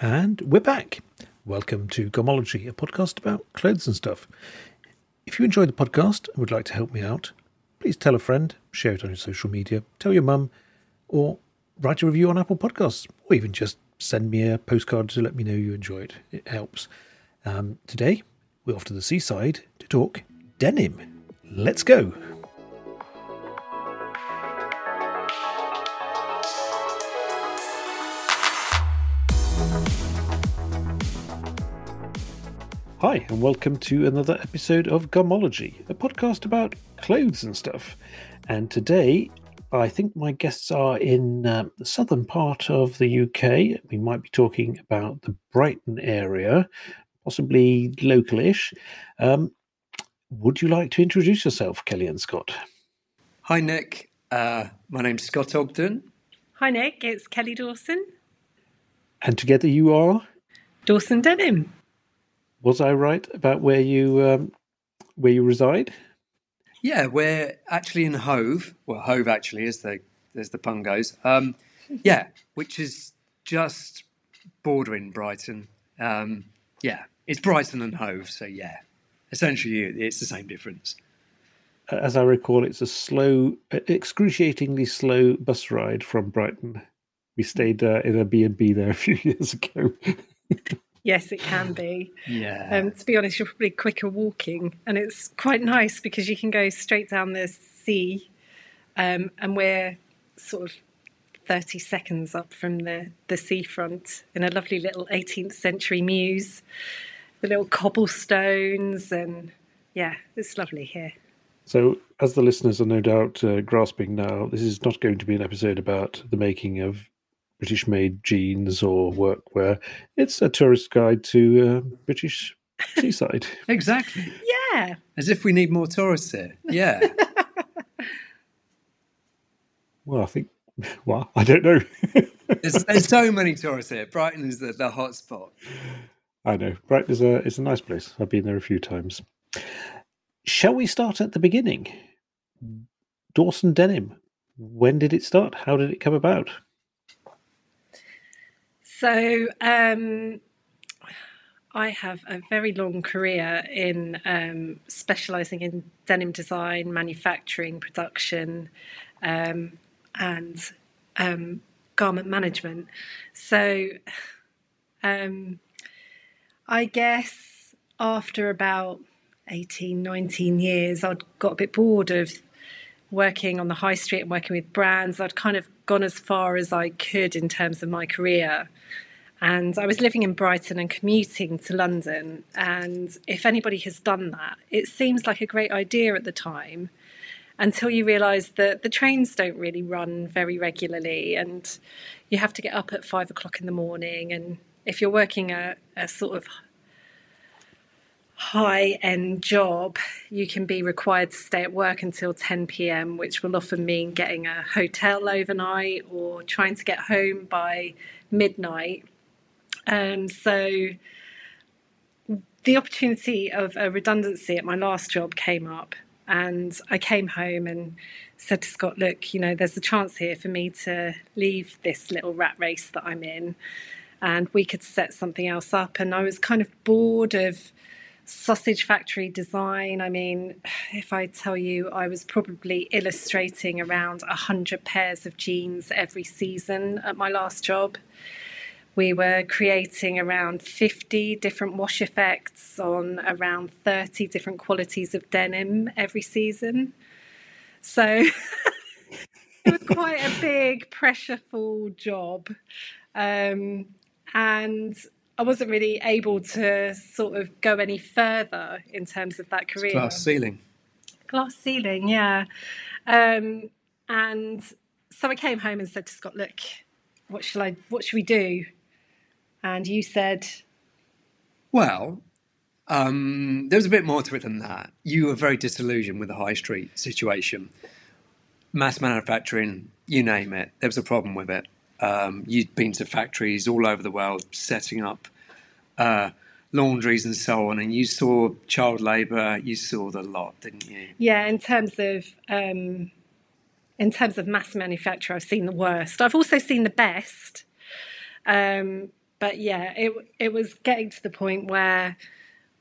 And we're back. Welcome to Garmology, a podcast about clothes and stuff. If you enjoy the podcast and would like to help me out, please tell a friend, share it on your social media, tell your mum, or write a review on Apple Podcasts, or even just send me a postcard to let me know you enjoy it. It helps. Um, today, we're off to the seaside to talk denim. Let's go. Hi, and welcome to another episode of Garmology, a podcast about clothes and stuff. And today, I think my guests are in um, the southern part of the UK. We might be talking about the Brighton area, possibly localish. Um, would you like to introduce yourself, Kelly and Scott? Hi, Nick. Uh, my name's Scott Ogden. Hi, Nick. It's Kelly Dawson. And together you are? Dawson Denim. Was I right about where you um, where you reside? Yeah, we're actually in Hove. Well, Hove actually, as the as the pun goes. Um, yeah, which is just bordering Brighton. Um, yeah, it's Brighton and Hove, so yeah, essentially it's the same difference. As I recall, it's a slow, excruciatingly slow bus ride from Brighton. We stayed uh, in a B and B there a few years ago. Yes, it can be. Yeah. Um, to be honest, you're probably quicker walking, and it's quite nice because you can go straight down the sea, um, and we're sort of 30 seconds up from the, the seafront in a lovely little 18th century mews, the little cobblestones, and yeah, it's lovely here. So, as the listeners are no doubt uh, grasping now, this is not going to be an episode about the making of British made jeans or workwear. It's a tourist guide to uh, British seaside. exactly. Yeah. As if we need more tourists here. Yeah. well, I think, well, I don't know. there's, there's, so many tourists here. Brighton is the, the hot spot. I know. Brighton is a, is a nice place. I've been there a few times. Shall we start at the beginning? Dawson Denim. When did it start? How did it come about? So um, I have a very long career in um, specialising in denim design, manufacturing, production, um, and um, garment management. So um, I guess after about 18, 19 years, I'd got a bit bored of working on the high street and working with brands. I'd kind of gone as far as I could in terms of my career. And I was living in Brighton and commuting to London. And if anybody has done that, it seems like a great idea at the time until you realise that the trains don't really run very regularly and you have to get up at five o'clock in the morning. And if you're working a, a sort of high end job, you can be required to stay at work until 10 pm, which will often mean getting a hotel overnight or trying to get home by midnight. Um, so the opportunity of a redundancy at my last job came up, and I came home and said to Scott, Look, you know, there's a chance here for me to leave this little rat race that I'm in, and we could set something else up. And I was kind of bored of sausage factory design. I mean, if I tell you, I was probably illustrating around 100 pairs of jeans every season at my last job. We were creating around 50 different wash effects on around 30 different qualities of denim every season. So it was quite a big, pressureful job. Um, and I wasn't really able to sort of go any further in terms of that career. It's glass ceiling. Glass ceiling, yeah. Um, and so I came home and said to Scott, "Look, what shall I? What should we do?" And you said, "Well, um, there was a bit more to it than that. You were very disillusioned with the high street situation, mass manufacturing, you name it. There was a problem with it. Um, you'd been to factories all over the world setting up uh, laundries and so on, and you saw child labour. You saw the lot, didn't you? Yeah, in terms of um, in terms of mass manufacture, I've seen the worst. I've also seen the best. Um, but yeah, it it was getting to the point where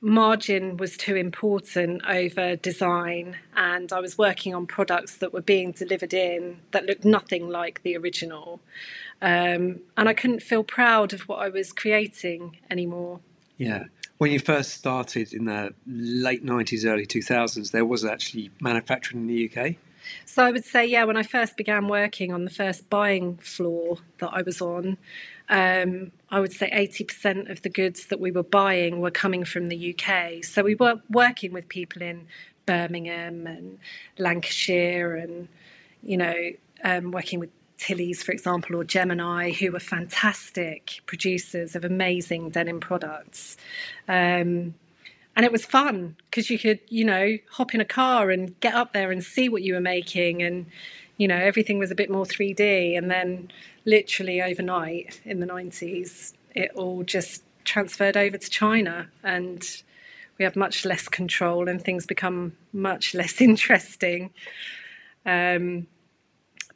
margin was too important over design and I was working on products that were being delivered in that looked nothing like the original. Um, and I couldn't feel proud of what I was creating anymore. Yeah. When you first started in the late 90s, early 2000s, there was actually manufacturing in the UK. So I would say, yeah, when I first began working on the first buying floor that I was on, um, I would say 80% of the goods that we were buying were coming from the UK. So we were working with people in Birmingham and Lancashire and, you know, um, working with Tilly's, for example, or Gemini, who were fantastic producers of amazing denim products. Um, and it was fun because you could, you know, hop in a car and get up there and see what you were making. And, you know, everything was a bit more 3D. And then literally overnight in the 90s, it all just transferred over to China. And we have much less control and things become much less interesting. Um,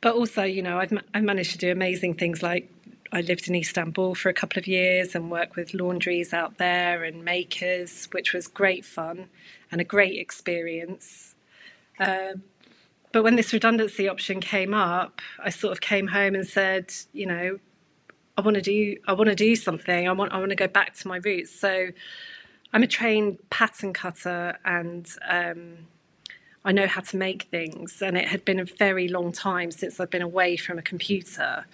but also, you know, I've, I've managed to do amazing things like I lived in Istanbul for a couple of years and worked with laundries out there and makers, which was great fun and a great experience. Um, but when this redundancy option came up, I sort of came home and said, you know, I want to do I want to do something. I want I want to go back to my roots. So I'm a trained pattern cutter and um, I know how to make things. And it had been a very long time since I'd been away from a computer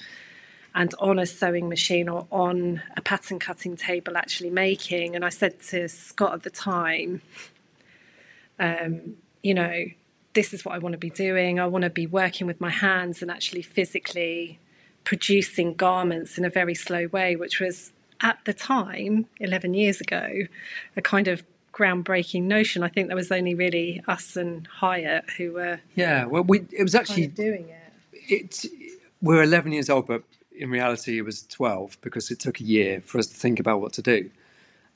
and on a sewing machine or on a pattern cutting table actually making. And I said to Scott at the time, um, you know, this is what I want to be doing. I want to be working with my hands and actually physically producing garments in a very slow way, which was at the time, 11 years ago, a kind of groundbreaking notion. I think there was only really us and Hiut who were. Yeah, well, we it was actually kind of doing it. It's we're 11 years old, but in reality, it was 12 because it took a year for us to think about what to do.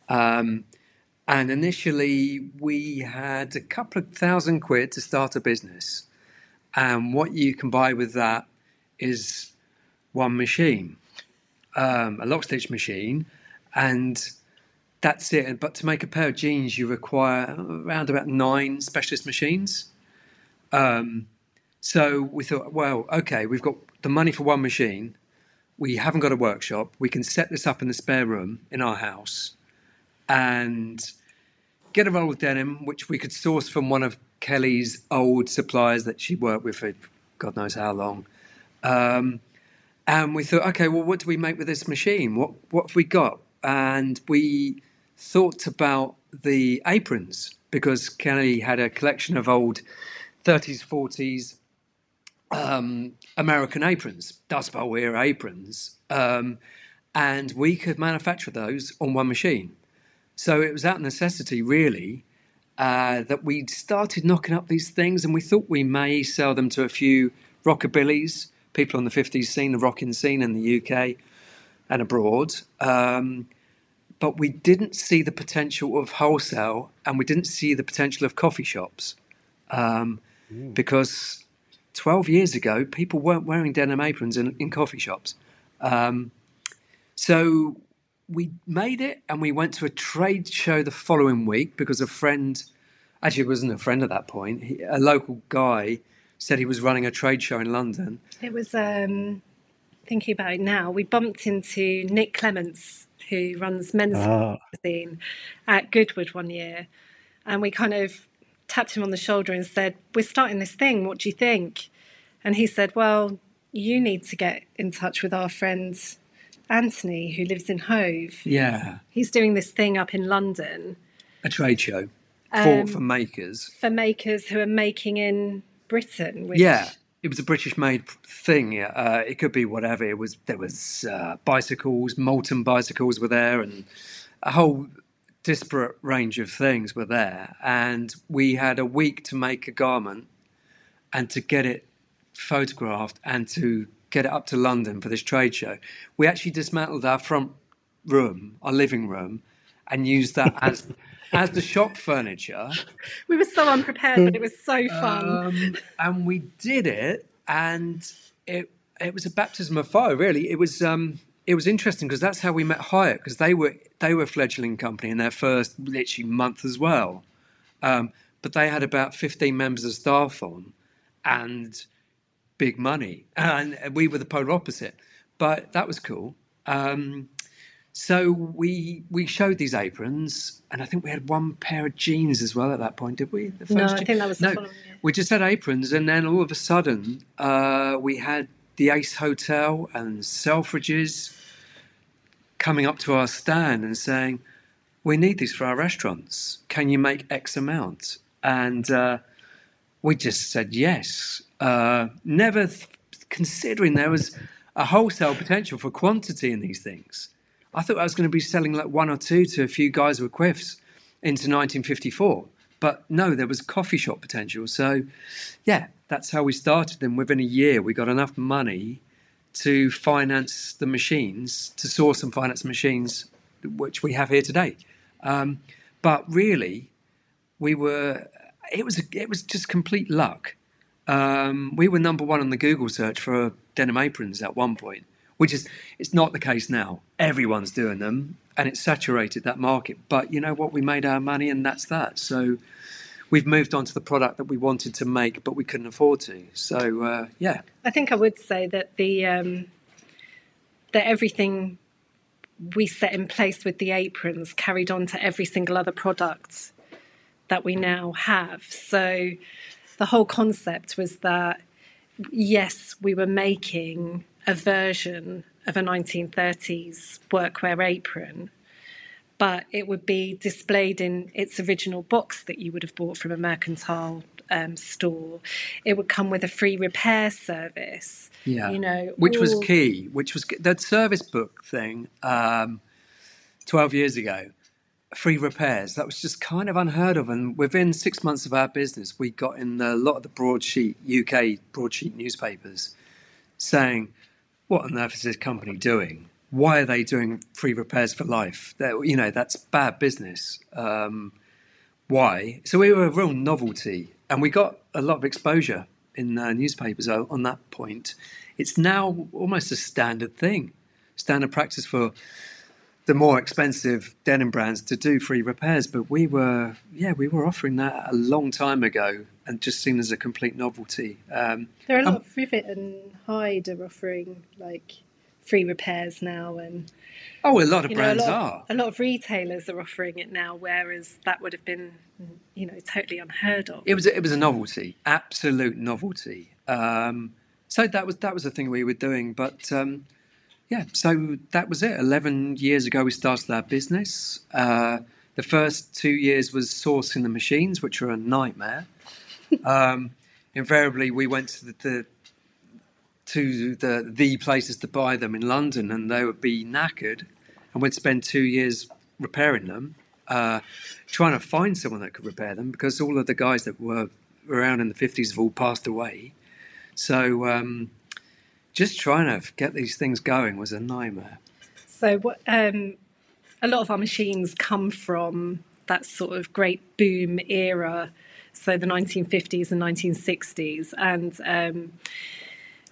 Um, and initially, we had a couple of thousand quid to start a business. And what you can buy with that is one machine, um, a lock stitch machine, and that's it. But to make a pair of jeans, you require around about nine specialist machines. Um, so we thought, well, okay, we've got the money for one machine. We haven't got a workshop. We can set this up in the spare room in our house and get a roll of denim, which we could source from one of Kelly's old suppliers that she worked with for God knows how long. Um, and we thought, okay, well, what do we make with this machine? What what have we got? And we thought about the aprons because Kelly had a collection of old 30s, 40s um, American aprons, Dust Bowl era aprons, um, and we could manufacture those on one machine. So it was out of necessity, really, uh, that we started knocking up these things, and we thought we may sell them to a few rockabillys, people on the 50s scene, the rocking scene in the UK and abroad. Um, but we didn't see the potential of wholesale, and we didn't see the potential of coffee shops um, because 12 years ago, people weren't wearing denim aprons in, in coffee shops. Um, so we made it and we went to a trade show the following week because a friend, actually, it wasn't a friend at that point, he, a local guy said he was running a trade show in London. It was, um, thinking about it now, we bumped into Nick Clements, who runs Men's Ah. Magazine at Goodwood one year. And we kind of tapped him on the shoulder and said, We're starting this thing. What do you think? And he said, Well, you need to get in touch with our friend Anthony, who lives in Hove. Yeah, He's doing this thing up in London a trade show for, Um, for makers. for makers who are making in Britain. Which, Yeah, it was a British-made thing. Uh, it could be whatever. It was there was uh, bicycles, Moulton bicycles were there, and a whole disparate range of things were there. And we had a week to make a garment and to get it photographed and to get it up to London for this trade show. We actually dismantled our front room, our living room, and used that as as the shop furniture. We were so unprepared, but it was so fun. Um, and we did it, and it it was a baptism of fire. Really, it was um, it was interesting because that's how we met Hiut because they were they were a fledgling company in their first literally month as well, um, but they had about fifteen members of staff on, and big money, and we were the polar opposite. But that was cool. Um, so we we showed these aprons, and I think we had one pair of jeans as well at that point. Did we? No, I think that was the no. following. We just had aprons, and then all of a sudden, uh, we had the Ace Hotel and Selfridges coming up to our stand and saying, "We need these for our restaurants. Can you make X amount?" And uh, we just said yes, uh, never th- considering there was a wholesale potential for quantity in these things. I thought I was going to be selling like one or two to a few guys with quiffs into 1954. But no, there was coffee shop potential. So, yeah, that's how we started. And within a year, we got enough money to finance the machines, to source and finance machines, which we have here today. Um, but really, we were. It was it was just complete luck. Um, we were number one on the Google search for denim aprons at one point, which is it's not the case now. Everyone's doing them, and it's saturated that market. But you know what? We made our money, and that's that. So we've moved on to the product that we wanted to make, but we couldn't afford to. So uh, yeah, I think I would say that the um, that everything we set in place with the aprons carried on to every single other product that we now have. So the whole concept was that yes, we were making a version of a 1930s workwear apron, but it would be displayed in its original box that you would have bought from a mercantile um, store. It would come with a free repair service. yeah, You know, which was key. Which was that service book thing. Um, Twelve years ago, free repairs. That was just kind of unheard of. And within six months of our business, we got in a lot of the broadsheet UK broadsheet newspapers saying, "What on earth is this company doing? Why are they doing free repairs for life? That you know, that's bad business." Um, why? So we were a real novelty, and we got a lot of exposure in uh, newspapers on that point. It's now almost a standard thing, standard practice for the more expensive denim brands to do free repairs. But we were, yeah, we were offering that a long time ago, and just seen as a complete novelty. Um, There are a lot Um, of Rivet and Hide are offering like free repairs now, and oh, a lot of you know, a brands lot are. of, a lot of retailers are offering it now, whereas that would have been, you know, totally unheard of. It was it was a novelty, absolute novelty. Um, so that was that was the thing we were doing. But um, yeah, so that was it. Eleven years ago, we started our business. Uh, the first two years was sourcing the machines, which were a nightmare. um, invariably, we went to the, the to the the places to buy them in London, and they would be knackered, and we'd spend two years repairing them, uh, trying to find someone that could repair them because all of the guys that were around in the fifties have all passed away. So um, just trying to get these things going was a nightmare. So, um, a lot of our machines come from that sort of great boom era, so the 1950s and 1960s. And um,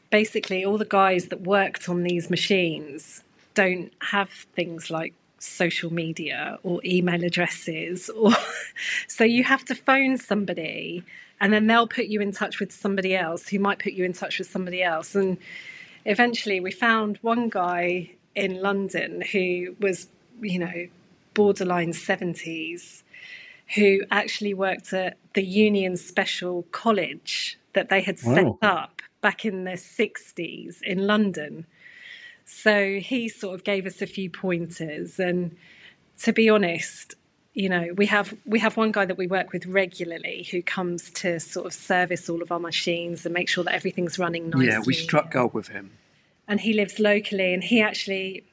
basically, all the guys that worked on these machines don't have things like social media or email addresses or so you have to phone somebody and then they'll put you in touch with somebody else who might put you in touch with somebody else and eventually we found one guy in London who was, you know, borderline 70s, who actually worked at the Union Special College that they had set Wow. up back in the 60s in London. So he sort of gave us a few pointers and to be honest, you know, we have we have one guy that we work with regularly who comes to sort of service all of our machines and make sure that everything's running nicely. Yeah, we struck gold with him. and he lives locally and he actually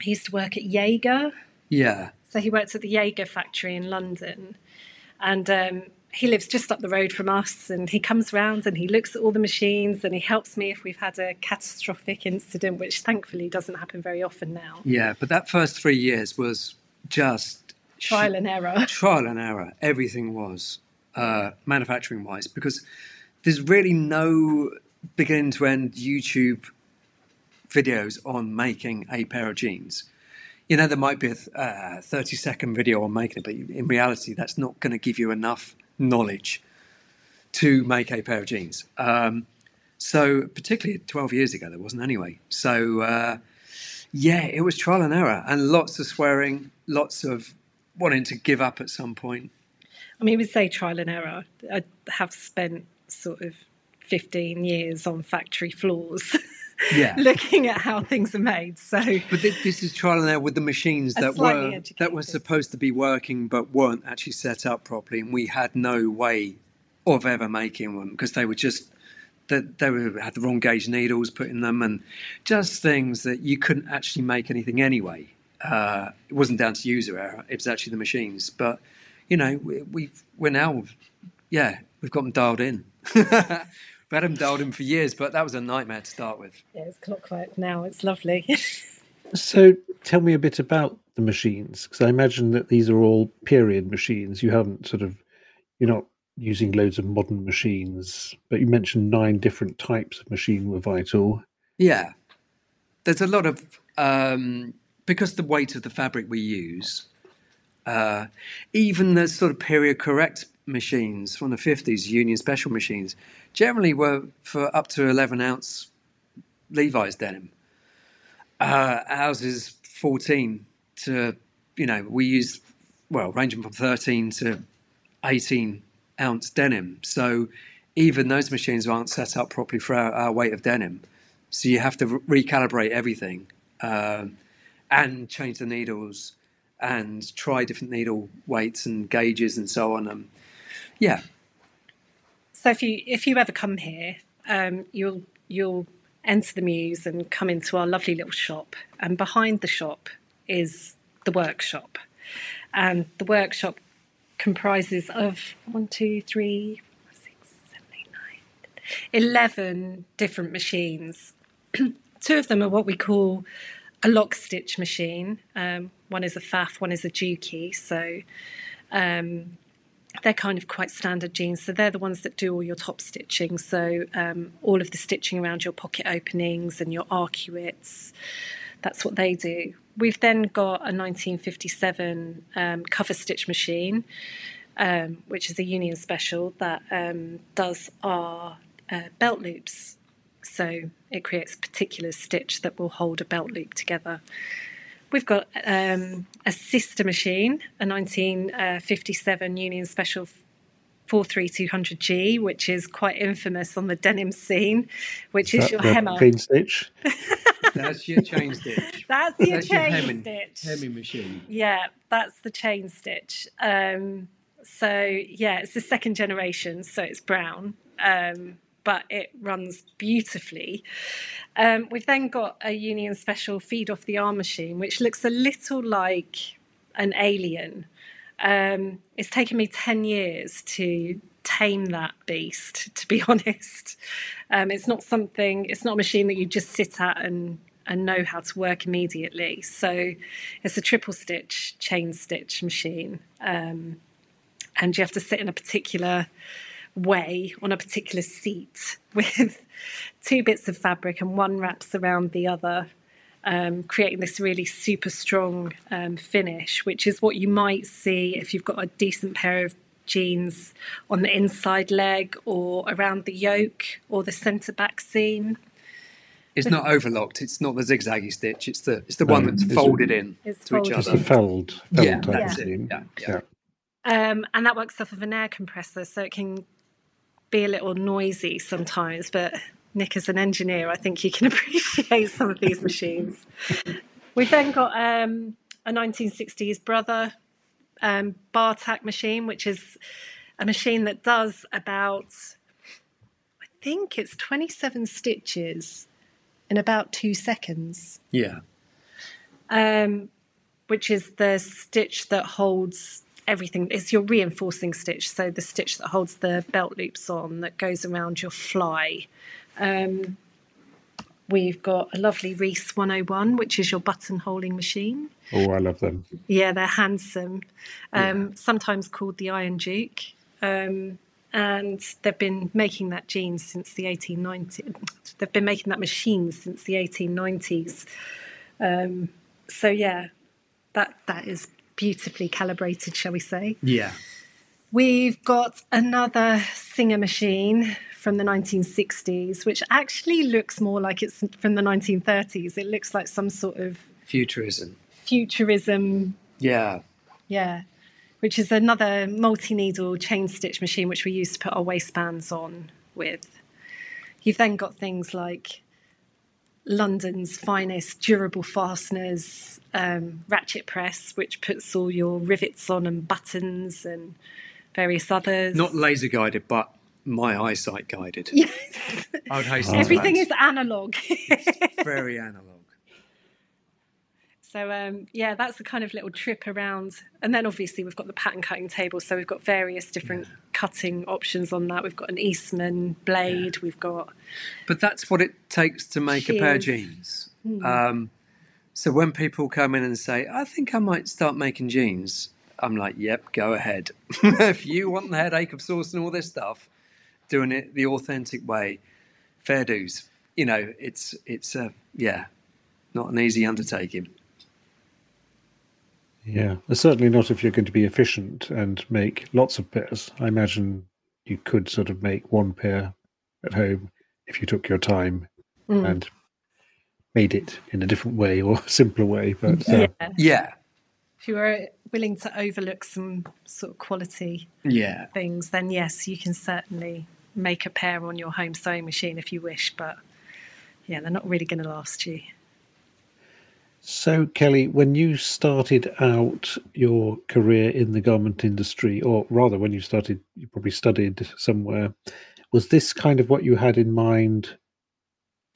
he used to work at Jaeger Yeah, so he worked at the Jaeger factory in London and um, he lives just up the road from us and he comes round and he looks at all the machines and he helps me if we've had a catastrophic incident which thankfully doesn't happen very often now yeah. But that first three years was just trial and error trial and error. Everything was uh, manufacturing wise because there's really no beginning to end YouTube videos on making a pair of jeans. You know, there might be a uh, 30 second video on making it, but in reality, that's not going to give you enough knowledge to make a pair of jeans. Um, so, particularly 12 years ago, there wasn't anyway. So, uh, yeah, it was trial and error and lots of swearing, lots of wanting to give up at some point. I mean, we say trial and error. I have spent sort of 15 years on factory floors. Yeah. looking at how things are made. So, but this, this is trial and error with the machines that were educated. that were supposed to be working but weren't actually set up properly, and we had no way of ever making them because they were just that they were, had the wrong gauge needles put in them, and just things that you couldn't actually make anything anyway. Uh, it wasn't down to user error; it was actually the machines. But you know, we, we've we're now, yeah, we've got them dialed in. we've had them dialed in for years, but that was a nightmare to start with. Yeah, it's clockwork now. It's lovely. so, tell me a bit about the machines, because I imagine that these are all period machines. You haven't sort of, you're not using loads of modern machines, but you mentioned nine different types of machine were vital. Yeah, there's a lot of um, because the weight of the fabric we use. Uh, even the sort of period correct machines from the 50s, Union Special machines, generally were for up to 11 ounce Levi's denim. Uh, ours is 14 to, you know, we use, well, ranging from 13 to 18 ounce denim. So even those machines aren't set up properly for our, our weight of denim. So you have to re- recalibrate everything um, and change the needles and try different needle weights and gauges and so on. Um, yeah, so if you if you ever come here, um, you'll you'll enter the mews and come into our lovely little shop. And behind the shop is the workshop, and the workshop comprises of one, two, three, six, seven, eight, nine, eleven different machines. Two of them are what we call a lock stitch machine. Um, one is a Pfaff, one is a Juki. So um, they're kind of quite standard jeans. So they're the ones that do all your top stitching. So um, all of the stitching around your pocket openings and your arcuates, that's what they do. We've then got a 1957 um, cover stitch machine, um, which is a Union special that um, does our uh, belt loops. So it creates a particular stitch that will hold a belt loop together. We've got um, a sister machine, a 1957 Union Special 43200G, which is quite infamous on the denim scene, which is, is your hemmer. Chain stitch. that's your chain stitch. That's your that's chain your hemming, stitch. Hemming machine. Yeah, that's the chain stitch. Um, so yeah, it's the second generation, so it's brown. Um, but it runs beautifully. Um, we've then got a Union Special feed off the arm machine, which looks a little like an alien. Um, it's taken me 10 years to tame that beast, to be honest. Um, it's not something, it's not a machine that you just sit at and, and know how to work immediately. So it's a triple stitch, chain stitch machine. Um, and you have to sit in a particular way on a particular seat with two bits of fabric and one wraps around the other, um, creating this really super strong um, finish, which is what you might see if you've got a decent pair of jeans on the inside leg or around the yoke or the centre back seam. It's not overlocked. It's not the zigzaggy stitch. It's the it's the one that's folded in it's to folded. each other. It's the felled, felled yeah, type that's of it. Yeah, yeah. yeah. Um, and that works off of an air compressor, so it can be a little noisy sometimes. But Nick, as an engineer, I think you can appreciate some of these machines. We've then got um, a 1960s brother um, bar tack machine, which is a machine that does about, I think it's 27 stitches in about two seconds. Yeah. Um, which is the stitch that holds everything. It's your reinforcing stitch, so the stitch that holds the belt loops on that goes around your fly. Um, we've got a lovely Reece 101, which is your buttonholing machine. Oh, I love them. Yeah, they're handsome. Um, yeah. Sometimes called the Iron Duke. Um, and they've been making that jeans since the 1890s. They've been making that machine since the 1890s. Um, so yeah, that that is beautifully calibrated, shall we say? Yeah. We've got another Singer machine from the 1960s, which actually looks more like it's from the 1930s. It looks like some sort of Futurism. futurism, Yeah. yeah, which is another multi needle chain stitch machine which we use to put our waistbands on with. You've then got things like London's finest durable fasteners, um, ratchet press, which puts all your rivets on and buttons and various others. Not laser guided, but my eyesight guided. Yes. I would hasten to Everything add. is analog. very analog. So um, yeah, that's the kind of little trip around, and then obviously we've got the pattern cutting table. So we've got various different cutting options on that. We've got an Eastman blade. We've got But that's what it takes to make a pair of jeans. Um, so when people come in and say, I think I might start making jeans, I'm like, yep, go ahead. if you want the headache of sourcing all this stuff, doing it the authentic way, fair dues. You know, it's, it's a, yeah, not an easy undertaking. Yeah, certainly not if you're going to be efficient and make lots of pairs. I imagine you could sort of make one pair at home if you took your time Mm. and made it in a different way or simpler way. But uh, yeah. Yeah, If you were willing to overlook some sort of quality yeah. things, then yes, you can certainly make a pair on your home sewing machine if you wish. But yeah, they're not really going to last you. So, Kelly, when you started out your career in the garment industry, or rather, when you started, you probably studied somewhere, was this kind of what you had in mind,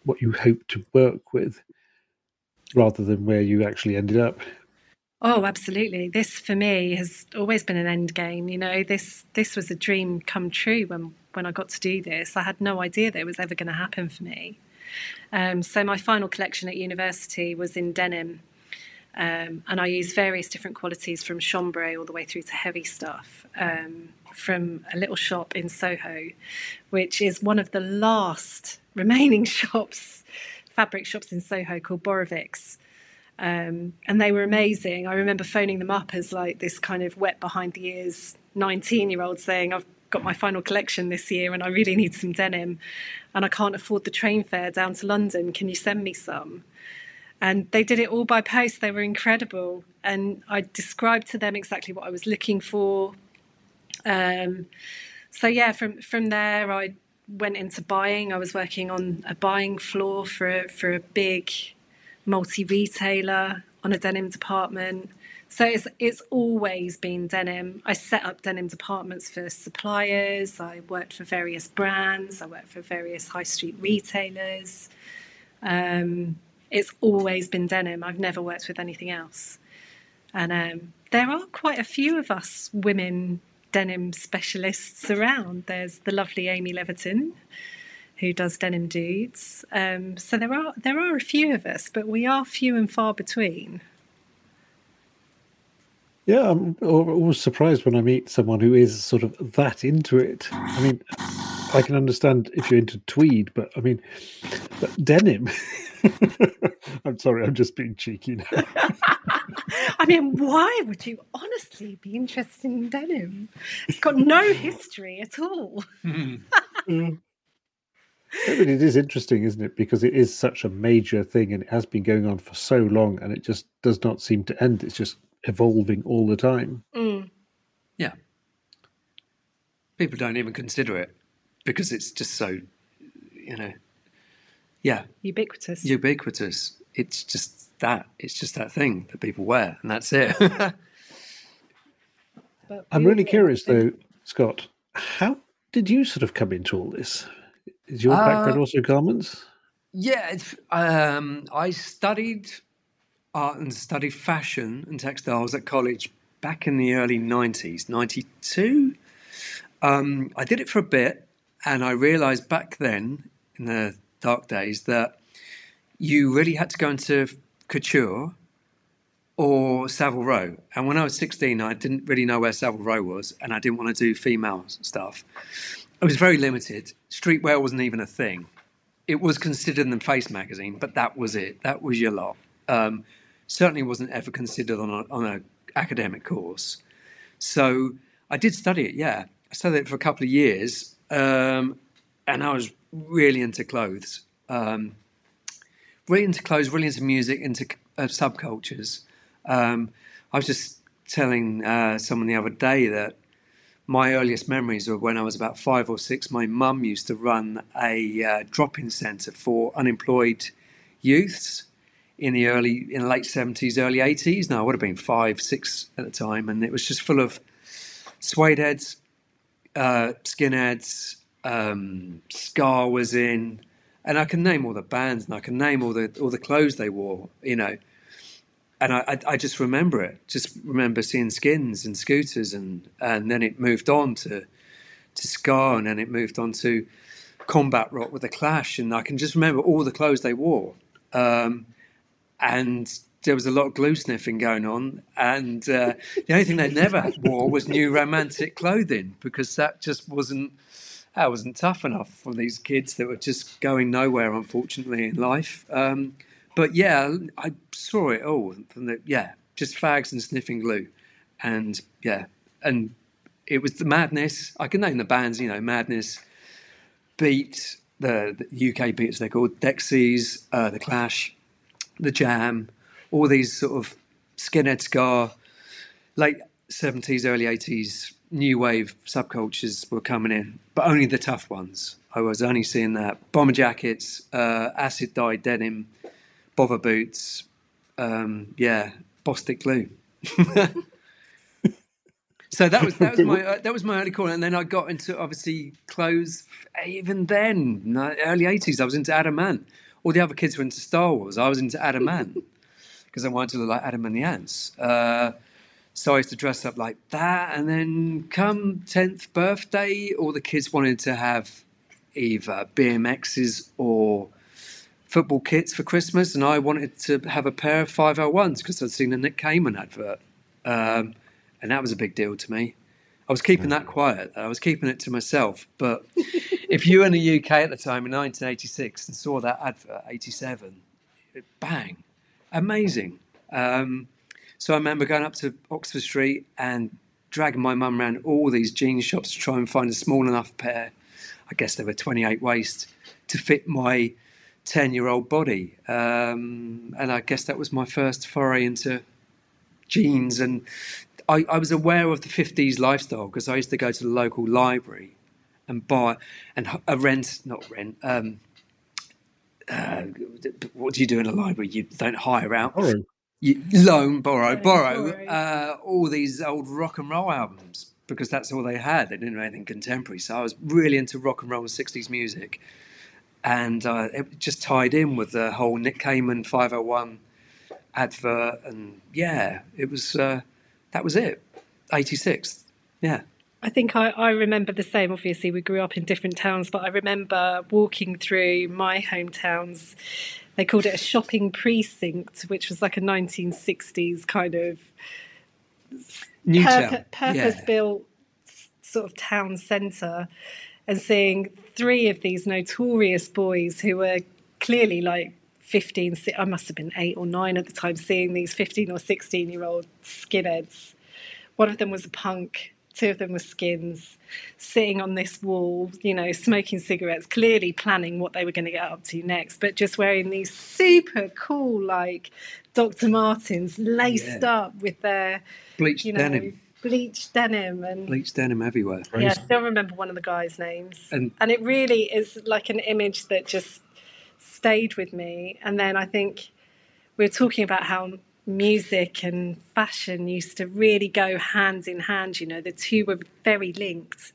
what you hoped to work with, rather than where you actually ended up? Oh, absolutely. This for me has always been an end game. You know, this this was a dream come true when when I got to do this. I had no idea that it was ever going to happen for me. Um, so my final collection at university was in denim, um, and I used various different qualities from chambray all the way through to heavy stuff. Um, from a little shop in Soho, which is one of the last remaining shops, fabric shops in Soho called Borovicks um, and they were amazing. I remember phoning them up as like this kind of wet behind the ears 19 year old saying, I've got my final collection this year and I really need some denim and I can't afford the train fare down to London. Can you send me some? And they did it all by post. They were incredible. And I described to them exactly what I was looking for. Um, so yeah, from from there I went into buying. I was working on a buying floor for for a big multi retailer on a denim department. So it's it's always been denim. I set up denim departments for suppliers. I worked for various brands. I worked for various high street retailers. Um, it's always been denim. I've never worked with anything else. And um, there are quite a few of us women denim specialists around. There's the lovely Amy Leverton, who does denim dudes. Um, so there are there are a few of us, but we are few and far between. Yeah, I'm always surprised when I meet someone who is sort of that into it. I mean, I can understand if you're into tweed, but I mean, but denim. I'm sorry, I'm just being cheeky now. I mean, why would you honestly be interested in denim? It's got no history at all. Mm. I mean, it is interesting, isn't it? Because it is such a major thing and it has been going on for so long and it just does not seem to end. It's just evolving all the time. Mm. Yeah. People don't even consider it because it's just so, you know, yeah, Ubiquitous. ubiquitous. It's just that. It's just that thing that people wear, and that's it. But I'm really beautiful. curious, though, Scott, how did you sort of come into all this? Is your background Uh, also garments? yeah, it's, um, I studied art and studied fashion and textiles at college back in the early 90s, 92. Um, I did it for a bit, and I realized back then, in the dark days, that you really had to go into couture or Savile Row. And when I was 16, I didn't really know where Savile Row was, and I didn't want to do female stuff. It was very limited. Streetwear wasn't even a thing. It was considered in the Face magazine, but that was it. That was your lot. Um, certainly wasn't ever considered on a, on an academic course. So I did study it. Yeah, I studied it for a couple of years, um, and I was really into clothes. Um, really into clothes, really into music, into uh, subcultures. Um, I was just telling uh, someone the other day that my earliest memories were when I was about five or six. My mum used to run a uh, drop-in centre for unemployed youths in the early, in the late seventies, early eighties. Now I would have been five, six at the time, and it was just full of suede heads, uh, skinheads. Um, Ska was in, and I can name all the bands, and I can name all the all the clothes they wore. You know, and I, I, I, just remember it. Just remember seeing skins and scooters, and and then it moved on to to ska, and then it moved on to combat rock with the Clash, and I can just remember all the clothes they wore, um, and there was a lot of glue sniffing going on, and uh, the only thing they never wore was new romantic clothing because that just wasn't that wasn't tough enough for these kids that were just going nowhere, unfortunately, in life. Um, but yeah, I saw it all the yeah, just fags and sniffing glue, and yeah, and it was the madness. I can name the bands, you know, Madness, Beat, the, the UK beats they're called, Dexys, uh, the Clash, the Jam, all these sort of skinhead ska, late seventies, early eighties, new wave subcultures were coming in, but only the tough ones. I was only seeing that bomber jackets, uh, acid dye denim bother boots, um, yeah, Bostik glue. so that was that was my uh, that was my early call, and then I got into obviously clothes. Even then, early eighties, I was into Adam Ant. All the other kids were into Star Wars. I was into Adam Ant because I wanted to look like Adam and the Ants. Uh, so I used to dress up like that, and then come tenth birthday, all the kids wanted to have either BMXs or football kits for Christmas, and I wanted to have a pair of 501s because I'd seen a Nick Kamen advert. Um, and that was a big deal to me. I was keeping that quiet. I was keeping it to myself. But if you were in the UK at the time in 1986 and saw that advert, 87, bang, amazing. Um, so I remember going up to Oxford Street and dragging my mum around all these jean shops to try and find a small enough pair. I guess they were 28 waist to fit my 10 year old body. Um, and I guess that was my first foray into jeans. And I, I was aware of the 50s lifestyle because I used to go to the local library and buy and a rent, not rent. Um, uh, what do you do in a library? You don't hire out. Oh. You loan, borrow, borrow uh, all these old rock and roll albums because that's all they had. They didn't have anything contemporary. So I was really into rock and roll and 60s music and uh, it just tied in with the whole Nick Kamen 501 advert, and yeah, it was uh, that was it. 86, yeah. I think I, I remember the same. Obviously, we grew up in different towns, but I remember walking through my hometowns. They called it a shopping precinct, which was like a 1960s kind of purpose, purpose yeah. built sort of town centre and seeing three of these notorious boys who were clearly like 15, I must have been eight or nine at the time, seeing these 15 or 16 year old skinheads. One of them was a punk, two of them were skins, sitting on this wall, you know, smoking cigarettes, clearly planning what they were going to get up to next, but just wearing these super cool, like Dr. Martens, laced yeah. up with their bleached you know, denim bleached denim and bleached denim everywhere. Yeah, I still remember one of the guys' names, and, and it really is like an image that just stayed with me. And then I think we're talking about how music and fashion used to really go hand in hand. You know, the two were very linked.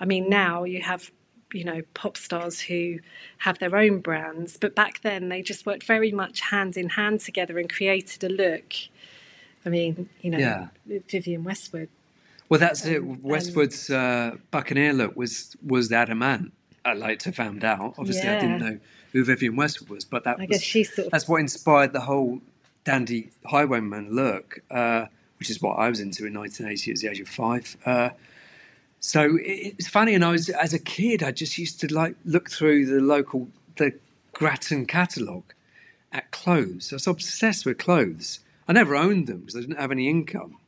I mean, now you have you know pop stars who have their own brands but back then they just worked very much hand in hand together and created a look I mean, you know, yeah. Vivienne Westwood. Well, that's um, it. Westwood's uh, Buccaneer look was was the Adam Ant. I like to found out. Obviously, yeah. I didn't know who Vivienne Westwood was, but that I was, guess she's sort of... that's what inspired the whole dandy highwayman look, uh, which is what I was into in 1980 at the age of five. Uh, so it, it's funny, and I was as a kid, I just used to like look through the local the Grattan catalogue at clothes. I was obsessed with clothes. I never owned them because I didn't have any income,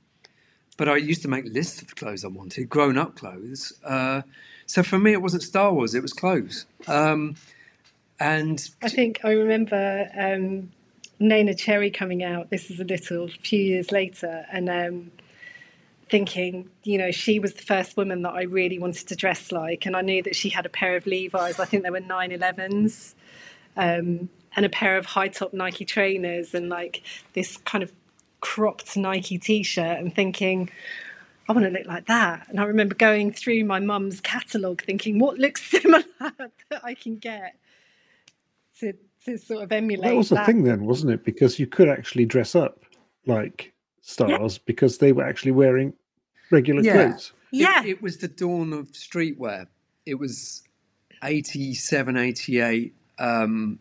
but I used to make lists of clothes I wanted, grown up clothes. Uh, so for me, it wasn't Star Wars; it was clothes. Um, and I think I remember um, Neneh Cherry coming out. This is a little few years later, and um, thinking, you know, she was the first woman that I really wanted to dress like, and I knew that she had a pair of Levi's. I think they were 911s, um, and a pair of high top Nike trainers, and like this kind of cropped Nike t-shirt, and thinking. I want to look like that. And I remember going through my mum's catalogue thinking, what looks similar that I can get to to sort of emulate. That was the thing then, wasn't it? Because you could actually dress up like stars yeah. because they were actually wearing regular yeah. clothes. Yeah. It, it, was the dawn of streetwear. It was 87, 88. Um,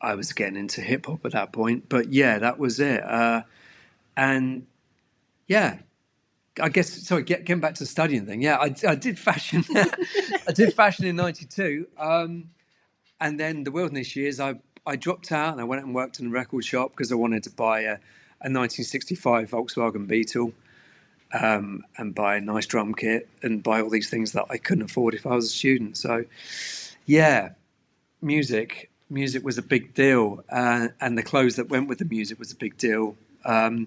I was getting into hip hop at that point, but yeah, that was it. Uh, and yeah, I guess sorry. Get, getting back to the studying thing. Yeah, I, I did fashion. I did fashion in '92. Um, and then the wilderness years, I I dropped out and I went and worked in a record shop because I wanted to buy a, a 1965 Volkswagen Beetle um, and buy a nice drum kit and buy all these things that I couldn't afford if I was a student. So, yeah, music music was a big deal, uh, and the clothes that went with the music was a big deal. Um,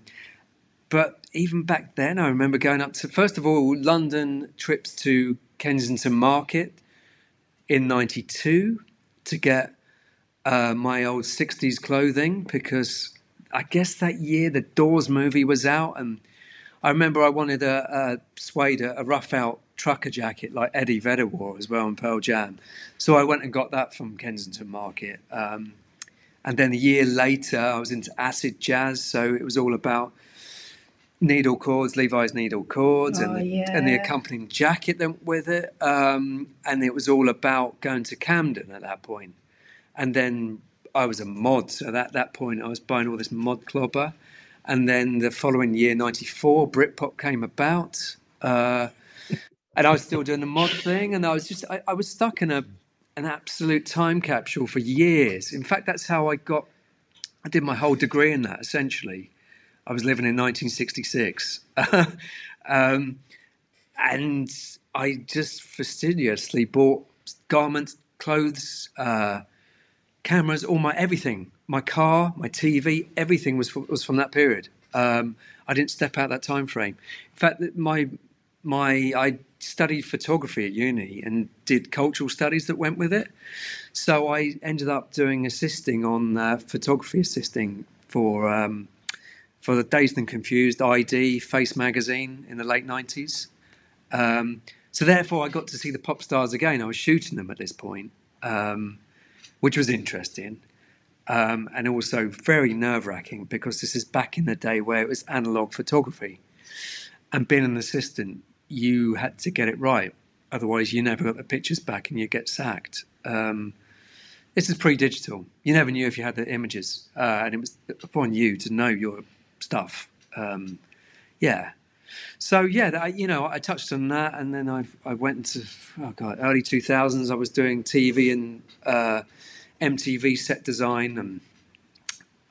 but even back then, I remember going up to first of all London trips to Kensington Market in '92 to get uh, my old 60s clothing because I guess that year the Doors movie was out. And I remember I wanted a, a suede, a rough out trucker jacket like Eddie Vedder wore as well in Pearl Jam. So I went and got that from Kensington Market. Um, and then a year later, I was into acid jazz. So it was all about needle cords, Levi's needle cords, oh, and, the, yeah. and the accompanying jacket that went with it. Um, and it was all about going to Camden at that point. And then I was a mod, so at that point I was buying all this mod clobber. And then the following year, '94, Britpop came about, uh, and I was still doing the mod thing. And I was just, I, I was stuck in a an absolute time capsule for years. In fact, that's how I got. I did my whole degree in that essentially I was living in 1966. um, and I just fastidiously bought garments, clothes, uh, cameras, all my everything, my car, my TV, everything was was from that period. Um, I didn't step out that time frame. In fact, my my I studied photography at uni and did cultural studies that went with it. So I ended up doing assisting on uh, photography assisting for um, for the Dazed and Confused ID Face magazine in the late 90s. Um, so therefore, I got to see the pop stars again. I was shooting them at this point, um, which was interesting. Um, and also very nerve wracking because this is back in the day where it was analog photography. And being an assistant, you had to get it right. Otherwise, you never got the pictures back and you get sacked. Um, this is pre digital. You never knew if you had the images. Uh, and it was upon you to know your stuff. Um, yeah. So yeah, that, you know, I touched on that, and then I I went into oh god, early two thousands. I was doing TV and uh, MTV set design and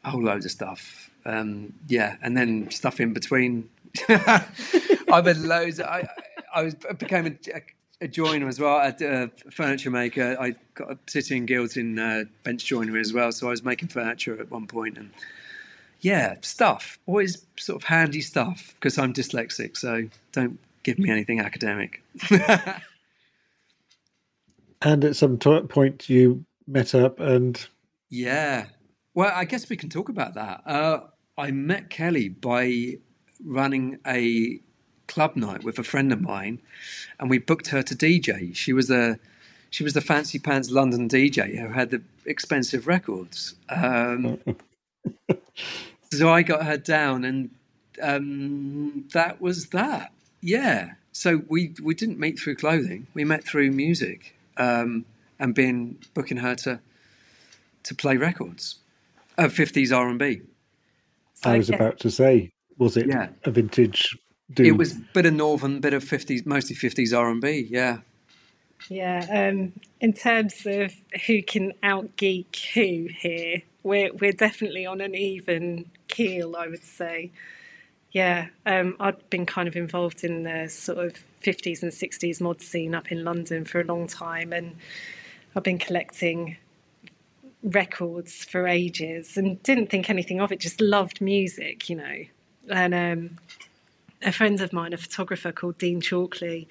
a whole load of stuff. Um, yeah, and then stuff in between. I've had loads. I I was I became a, a joiner as well. a furniture maker. I got a City and Guild in uh, bench joinery as well. So I was making furniture at one point and yeah, stuff. Always sort of handy stuff because I'm dyslexic, so don't give me anything academic. and at some t- point, you met up and. Yeah. Well, I guess we can talk about that. Uh, I met Kelly by running a club night with a friend of mine, and we booked her to DJ. She was a she was the fancy pants London DJ who had the expensive records. Um, so I got her down, and um, that was that. Yeah. So we we didn't meet through clothing. We met through music, um, and being booking her to to play records, uh, fifties R and B. So I was guess- about to say, was it Yeah. a vintage dude? It was a bit of northern, bit of fifties, mostly fifties R and B. Yeah, Yeah, um, in terms of who can out geek who here, we're we're definitely on an even keel, I would say. Yeah, um, I'd been kind of involved in the sort of fifties and sixties mod scene up in London for a long time, and I've been collecting records for ages and didn't think anything of it. Just loved music, you know. And um, a friend of mine, a photographer called Dean Chalkley,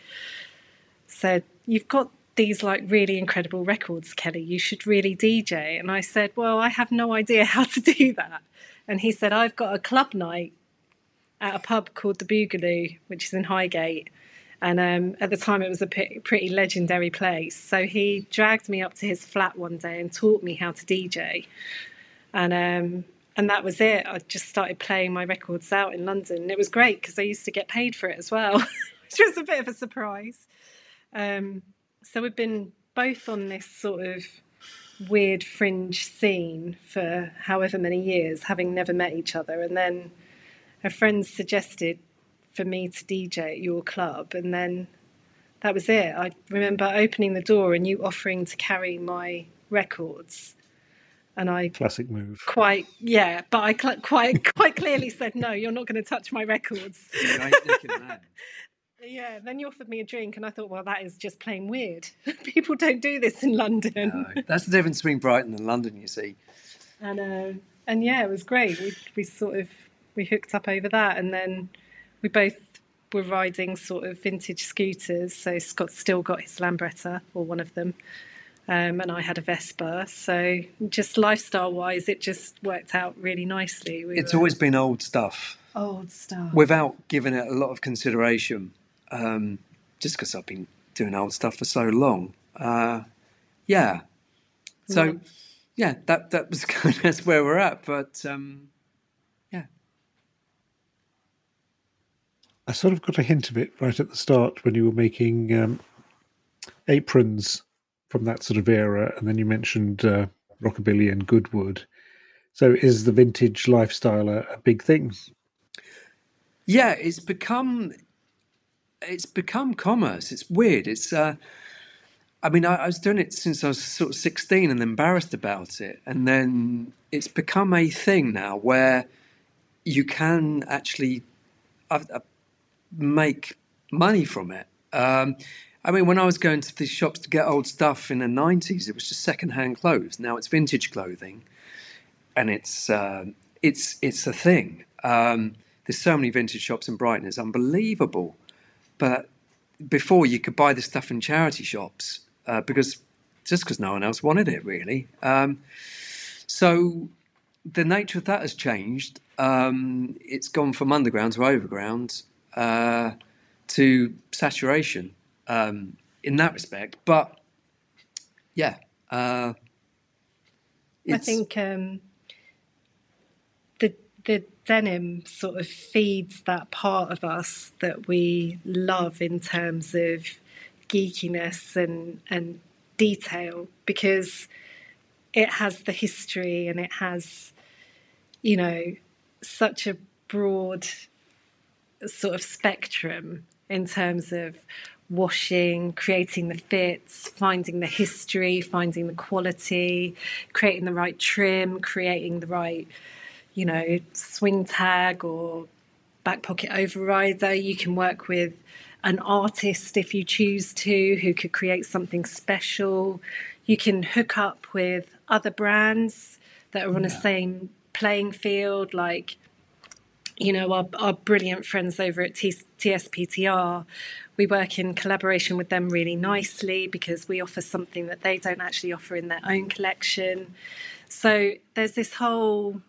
said, You've got these like really incredible records, Kelly. You should really DJ. And I said, Well, I have no idea how to do that. And he said, I've got a club night at a pub called the Boogaloo, which is in Highgate. And um, at the time, it was a pretty legendary place. So he dragged me up to his flat one day and taught me how to DJ. And um, and that was it. I just started playing my records out in London. It was great because I used to get paid for it as well, which was a bit of a surprise. Um, so we've been both on this sort of weird fringe scene for however many years, having never met each other. And then a friend suggested for me to DJ at your club, and then that was it. I remember opening the door and you offering to carry my records, and I Classic move. quite yeah, but I cl- quite quite clearly said no. You're not going to touch my records. You ain't nicking that. Yeah, then you offered me a drink, and I thought, well, that is just plain weird. People don't do this in London. No, that's the difference between Brighton and London. You see, And uh, and yeah, it was great. We we sort of we hooked up over that, and then we both were riding sort of vintage scooters. So Scott still got his Lambretta or one of them, um, and I had a Vespa. So just lifestyle wise, it just worked out really nicely. We it's were always been old stuff old stuff. without giving it a lot of consideration. Um, just because I've been doing old stuff for so long. Uh, yeah. So, Yeah. yeah, that that was kind of that's where we're at. But um, yeah, I sort of got a hint of it right at the start when you were making um, aprons from that sort of era, and then you mentioned uh, rockabilly and Goodwood. So, is the vintage lifestyle a, a big thing? yeah, it's become it's become commerce. It's weird. It's uh, I mean, I, I was doing it since I was sort of sixteen and embarrassed about it, and then it's become a thing now where you can actually uh, uh, make money from it. Um, I mean, when I was going to the shops to get old stuff in the nineties, it was just second-hand clothes. Now it's vintage clothing, and it's uh, it's it's a thing. Um, there's so many vintage shops in Brighton; it's unbelievable. But before, you could buy this stuff in charity shops uh, because just because no one else wanted it, really. Um, so the nature of that has changed. Um, it's gone from underground to overground uh, to saturation um, in that respect. But yeah, uh, I think um, the the denim sort of feeds that part of us that we love in terms of geekiness and and detail because it has the history and it has you know such a broad sort of spectrum in terms of washing, creating the fits, finding the history, finding the quality, creating the right trim, creating the right, you know, swing tag or back pocket overrider. You can work with an artist if you choose to who could create something special. You can hook up with other brands that are on the same playing field, like you know, our, our brilliant friends over at T- TSPTR, we work in collaboration with them really nicely because we offer something that they don't actually offer in their own collection. So there's this whole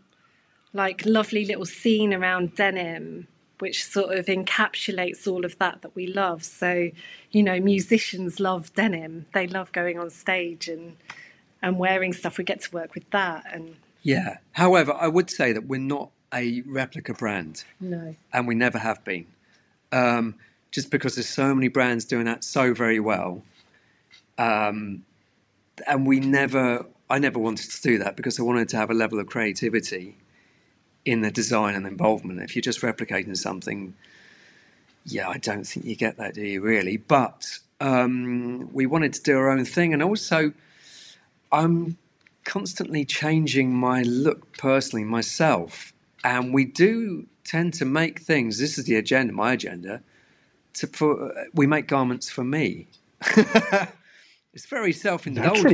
like lovely little scene around denim which sort of encapsulates all of that that we love. So, you know, musicians love denim. They love going on stage and and wearing stuff. We get to work with that and yeah. However, I would say that we're not a replica brand. no. and we never have been. Um, just because there's so many brands doing that so very well, um, and we never, I never wanted to do that because I wanted to have a level of creativity in the design and involvement. If you're just replicating something, yeah, I don't think you get that, do you really? But um, we wanted to do our own thing, and also I'm constantly changing my look personally myself, and we do tend to make things. This is the agenda, my agenda. To, for we make garments for me. it's very self-indulgent.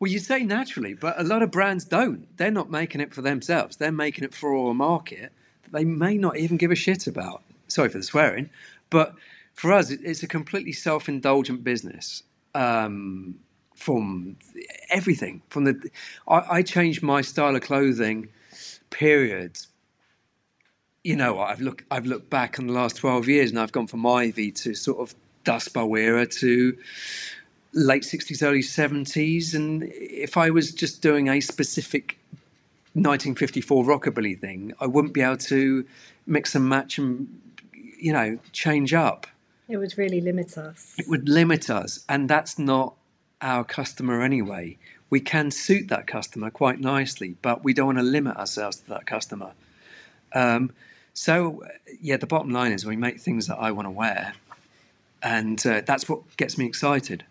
Well, you say naturally, but a lot of brands don't. They're not making it for themselves. They're making it for a market that they may not even give a shit about. Sorry for the swearing, but for us, it's a completely self-indulgent business. Um, from everything, from the, I, I changed my style of clothing periods you know, I've looked I've looked back on the last twelve years, and I've gone from Ivy to sort of Dust Bowl era to late sixties, early seventies, and if I was just doing a specific 1954 rockabilly thing, I wouldn't be able to mix and match and you know change up. It would really limit us. It would limit us, and that's not our customer anyway. We can suit that customer quite nicely, but we don't want to limit ourselves to that customer. Um, so, yeah, the bottom line is we make things that I want to wear, and uh, that's what gets me excited.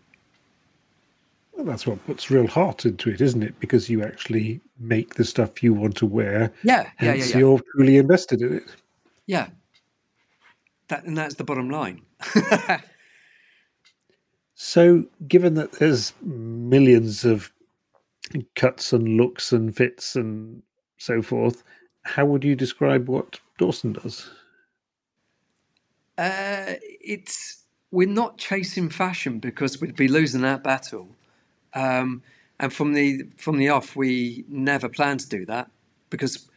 Well, that's what puts real heart into it, isn't it? Because you actually make the stuff you want to wear. Yeah, yeah, yeah, yeah. You're truly invested in it. Yeah, that and that's the bottom line. so, given that there's millions of cuts and looks and fits and so forth, how would you describe what Dawson does? Uh, it's we're not chasing fashion because we'd be losing that battle. Um, and from the from the off, we never planned to do that because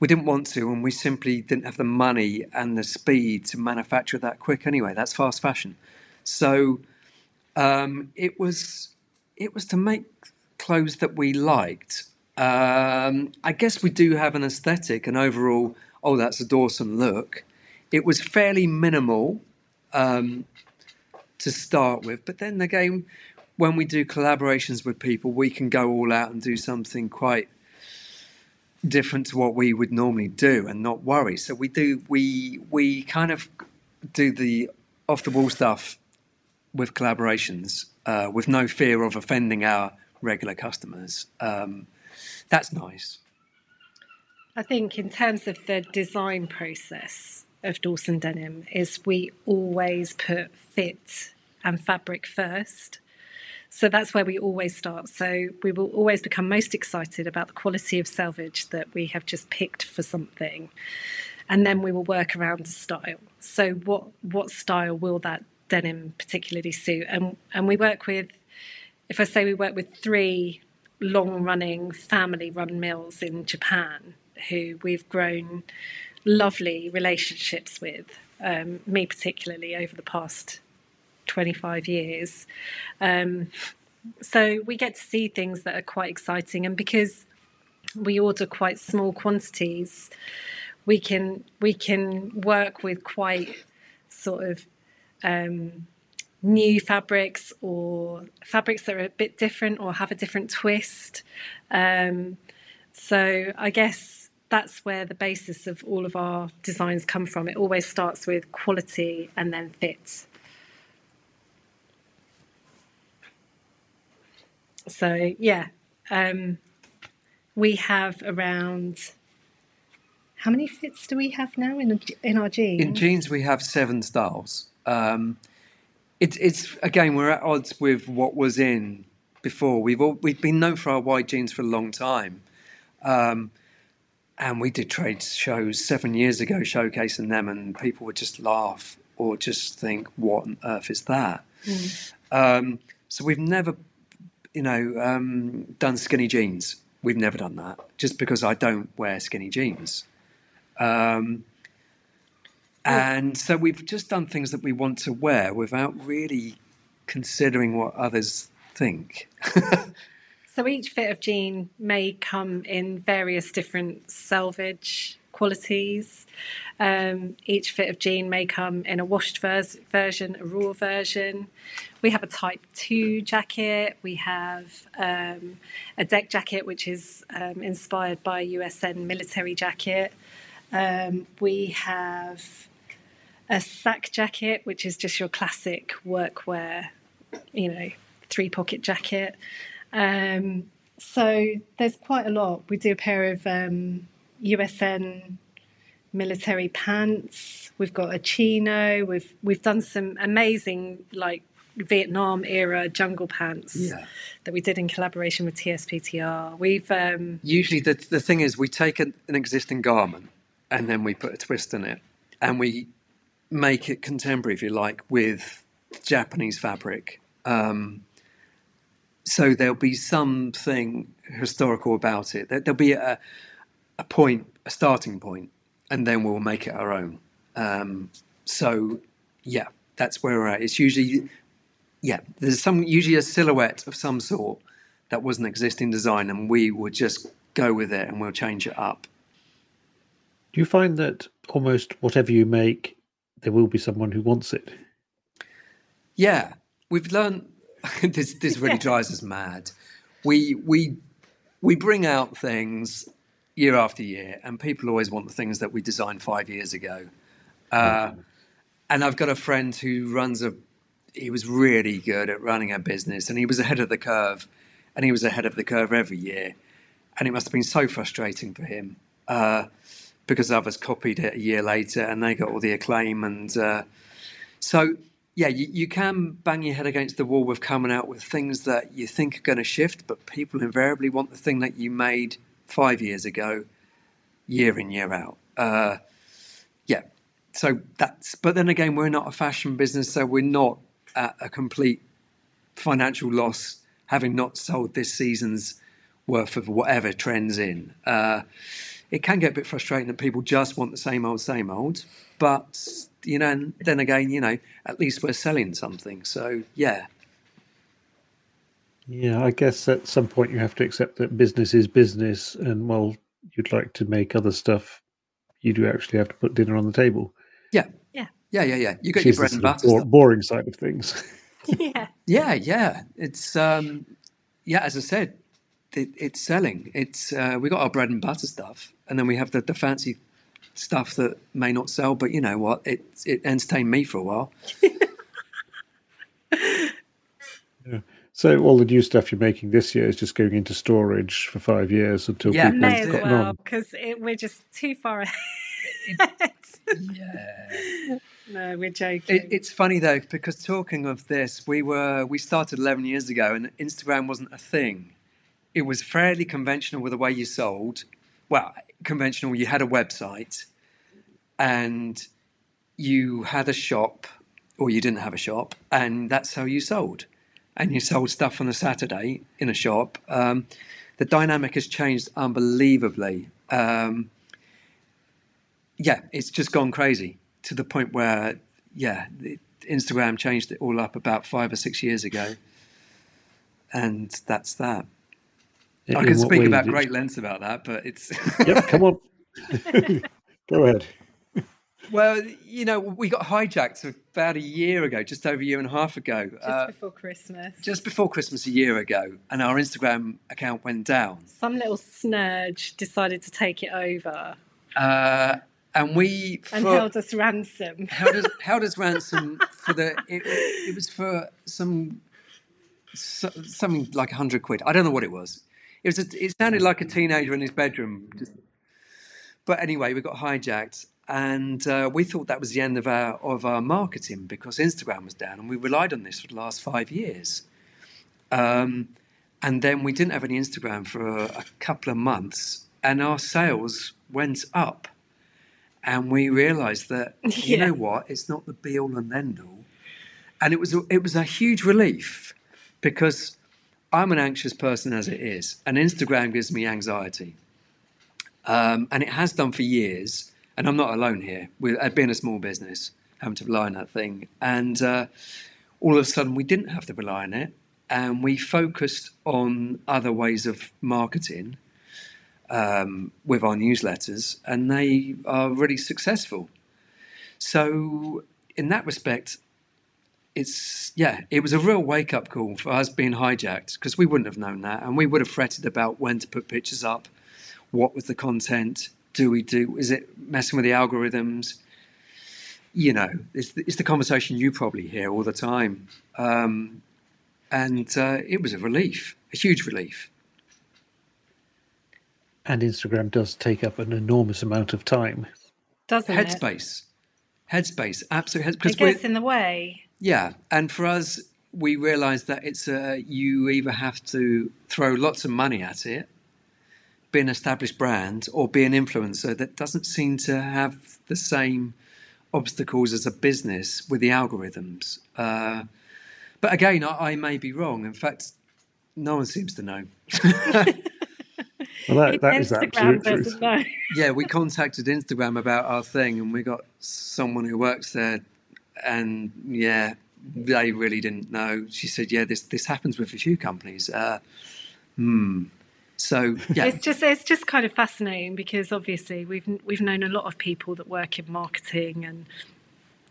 we didn't want to, and we simply didn't have the money and the speed to manufacture that quick. Anyway, that's fast fashion. So um, it was it was to make clothes that we liked um, I guess we do have an aesthetic, and overall, oh, that's a Dawson look. It was fairly minimal um, to start with, but then again, when we do collaborations with people, we can go all out and do something quite different to what we would normally do and not worry. So we do we we kind of do the off the wall stuff with collaborations uh, with no fear of offending our regular customers. Um, that's nice. I think in terms of the design process of Dawson Denim is we always put fit and fabric first. So that's where we always start. So we will always become most excited about the quality of selvage that we have just picked for something. And then we will work around the style. So what what style will that denim particularly suit? And and we work with if I say we work with three long running family run mills in Japan who we've grown lovely relationships with, um, me particularly over the past 25 years. Um, so we get to see things that are quite exciting, and because we order quite small quantities, we can we can work with quite sort of um, new fabrics or fabrics that are a bit different or have a different twist. Um, so I guess that's where the basis of all of our designs come from. It always starts with quality and then fit. So yeah, um, we have around. How many fits do we have now in in our jeans? In jeans, we have seven styles. Um, it's it's again we're at odds with what was in before. We've all, we've been known for our wide jeans for a long time, um, and we did trade shows seven years ago showcasing them, and people would just laugh or just think, "What on earth is that?" Mm. Um, so we've never, you know, um, done skinny jeans. We've never done that, just because I don't wear skinny jeans. Um, and so we've just done things that we want to wear without really considering what others think. so each fit of jean may come in various different selvage qualities. Um, each fit of jean may come in a washed vers- version, a raw version. We have a Type 2 jacket. We have um, a deck jacket, which is um, inspired by a USN military jacket. Um, we have a sack jacket, which is just your classic workwear, you know, three pocket jacket. Um, so there's quite a lot. We do a pair of um, USN military pants. We've got a chino. We've we've done some amazing like Vietnam era jungle pants Yeah. that we did in collaboration with TSPTR. We've um, Usually, the the thing is, we take an, an existing garment and then we put a twist in it, and we make it contemporary, if you like, with Japanese fabric. Um, so there'll be something historical about it. There- There'll be a, a point, a starting point, and then we'll make it our own. Um, so, yeah, that's where we're at. It's usually, yeah, there's some usually a silhouette of some sort that was an existing design, and we would just go with it and we'll change it up. Do you find that almost whatever you make, there will be someone who wants it? Yeah, we've learned. this this really drives us mad. We we we bring out things year after year, and people always want the things that we designed five years ago. Uh, and I've got a friend who runs a. He was really good at running a business, and he was ahead of the curve, and he was ahead of the curve every year, and it must have been so frustrating for him uh, because others copied it a year later, and they got all the acclaim, and uh, so yeah, you, you can bang your head against the wall with coming out with things that you think are going to shift, but people invariably want the thing that you made five years ago, year in year out. Uh, yeah, so that's. But then again, we're not a fashion business, so we're not at a complete financial loss, having not sold this season's worth of whatever trends in. Uh, it can get a bit frustrating that people just want the same old, same old. But you know, and then again, you know, at least we're selling something. So yeah, Yeah, I guess at some point you have to accept that business is business, and while you'd like to make other stuff, you do actually have to put dinner on the table. yeah, Yeah. yeah, yeah, yeah. You got Which your bread and butter bor- stuff. boring side of things. yeah. Yeah, yeah. It's um, yeah. As I said, it, it's selling. It's uh, we got our bread and butter stuff, and then we have the, the fancy stuff that may not sell. But you know what? It it entertained me for a while. so all the new stuff you're making this year is just going into storage for five years until Yeah, people May have as gotten well on. because we're just too far ahead. Yeah. no, we're joking. It, it's funny though because talking of this, we were we started 11 years ago, and Instagram wasn't a thing. It was fairly conventional with the way you sold. Well, conventional. You had a website, and you had a shop, or you didn't have a shop, and that's how you sold. And you sold stuff on a Saturday in a shop. Um, the dynamic has changed unbelievably. Um, yeah, it's just gone crazy to the point where, yeah, it, Instagram changed it all up about five or six years ago, and that's that. In I can speak about great lengths about that, but it's Yep, come on. Go ahead. Well, you know, we got hijacked about a year ago, just over a year and a half ago, just uh, before Christmas. just before Christmas a year ago, and our Instagram account went down. Some little snurge decided to take it over Uh, and we and for- held us ransom. how does how does ransom for the it, it was for some so, something like a hundred quid. I don't know what it was. It was a, it sounded like a teenager in his bedroom. Just, but anyway, we got hijacked, and uh, we thought that was the end of our of our marketing because Instagram was down, and we relied on this for the last five years. Um, and then we didn't have any Instagram for a, a couple of months, and our sales went up. And we realised that you know what, it's not the be all and end all, and it was a, it was a huge relief because I'm an anxious person as it is, and Instagram gives me anxiety, um, and it has done for years. And I'm not alone here. With uh, being a small business, having to rely on that thing, and uh, all of a sudden we didn't have to rely on it, and we focused on other ways of marketing. um, with our newsletters, and they are really successful. So, in that respect, it's yeah, it was a real wake up call for us being hijacked because we wouldn't have known that, and we would have fretted about when to put pictures up, what was the content, do we do, is it messing with the algorithms? You know, it's, it's the conversation you probably hear all the time, um, and uh, it was a relief, a huge relief. And Instagram does take up an enormous amount of time. Doesn't it? Headspace, headspace, absolutely. It gets in the way. Yeah, and for us, we realised that it's a you either have to throw lots of money at it, be an established brand, or be an influencer that doesn't seem to have the same obstacles as a business with the algorithms. Uh, but again, I, I may be wrong. In fact, no one seems to know. Well, that, that is absolute truth. yeah, we contacted Instagram about our thing, and we got someone who works there, and yeah, they really didn't know. She said, "Yeah, this this happens with a few companies." Uh, hmm. So yeah, It's just it's just kind of fascinating because obviously we've we've known a lot of people that work in marketing and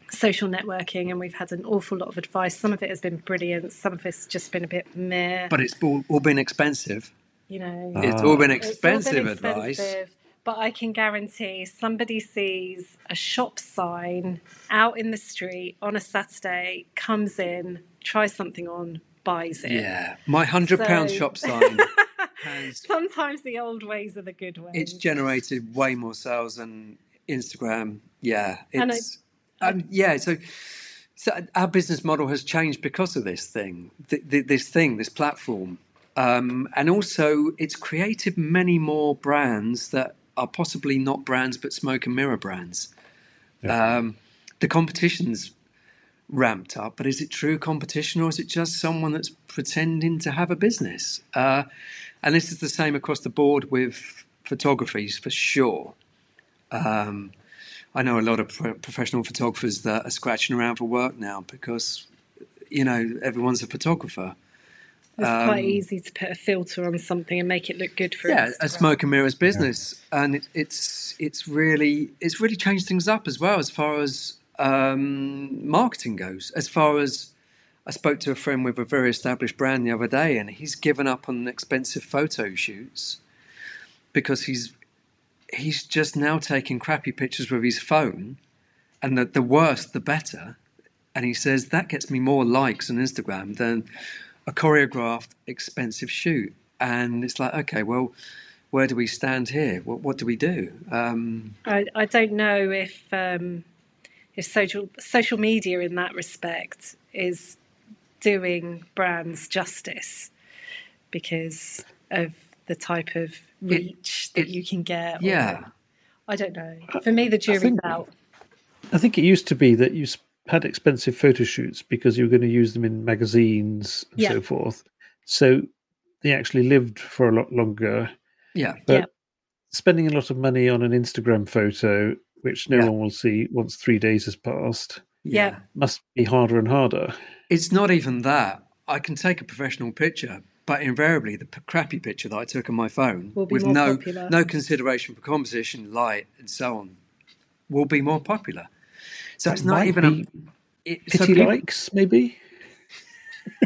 social networking, and we've had an awful lot of advice. Some of it has been brilliant. Some of it's just been a bit meh. but it's all, all been expensive. you know, It's all ah. been It's all expensive advice. expensive, But I can guarantee somebody sees a shop sign out in the street on a Saturday, comes in, tries something on, buys it. Yeah, my hundred pound So- shop sign has Sometimes the old ways are the good ways. it's generated way more sales than Instagram. Yeah, And I- it's um, yeah. So, so our business model has changed because of this thing, th- th- this thing, this platform, um, and also it's created many more brands that are possibly not brands but smoke and mirror brands. Um, the competition's ramped up, but is it true competition or is it just someone that's pretending to have a business? Uh, and this is the same across the board with photography for sure. Um, I know a lot of pro- professional photographers that are scratching around for work now because, you know, everyone's a photographer. It's quite um, easy to put a filter on something and make it look good for yeah, a smoke and mirrors business, and it, it's it's really it's really changed things up as well as far as um, marketing goes. As far as I spoke to a friend with a very established brand the other day, and he's given up on expensive photo shoots because he's he's just now taking crappy pictures with his phone, and the, the worse the better. And he says that gets me more likes on Instagram than a choreographed expensive shoot. And it's like, okay, well, where do we stand here? What, what do we do? Um, I, I don't know if um, if social social media in that respect is doing brands justice because of the type of reach that it- you can get. or- yeah. I don't know. For me, the jury's think- out. I think it used to be that you had expensive photo shoots because you were going to use them in magazines and Yeah. so forth. So they actually lived for a lot longer. yeah. But Yeah. spending a lot of money on an Instagram photo, which no Yeah. one will see once three days has passed, Yeah. must be harder and harder. It's not even that. I can take a professional picture, but invariably the p- crappy picture that I took on my phone with no popular. no consideration for composition, light, and so on will be more popular. So it's not even a it, so pity people- likes, maybe.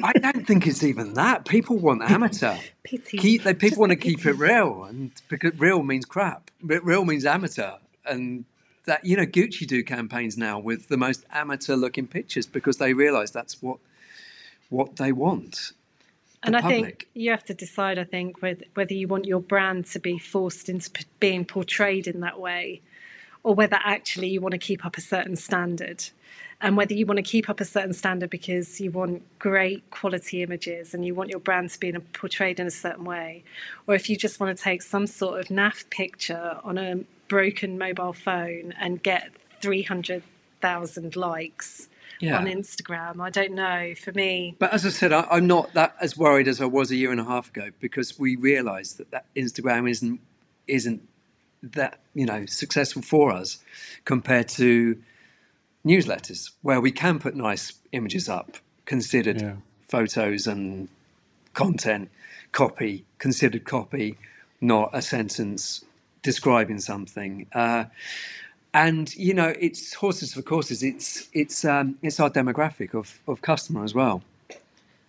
I don't think it's even that. People want amateur. Pity. keep, they, people Just want to the keep it real, and because real means crap. But real means amateur, and that you know Gucci do campaigns now with the most amateur looking pictures because they realise that's what what they want. and the I think public. you have to decide. I think whether, whether you want your brand to be forced into p- being portrayed in that way, or whether actually you want to keep up a certain standard, and whether you want to keep up a certain standard because you want great quality images and you want your brand to be in a, portrayed in a certain way, or if you just want to take some sort of naff picture on a broken mobile phone and get three hundred thousand likes. Yeah. On Instagram, I don't know. For me, But as I said, I, I'm not that as worried as I was a year and a half ago because we realised that, that Instagram isn't isn't that you know successful for us compared to newsletters where we can put nice images up, considered Yeah. photos and content, copy, considered copy, not a sentence describing something. Uh, and you know, it's horses for courses. It's it's um, it's our demographic of of customer as well.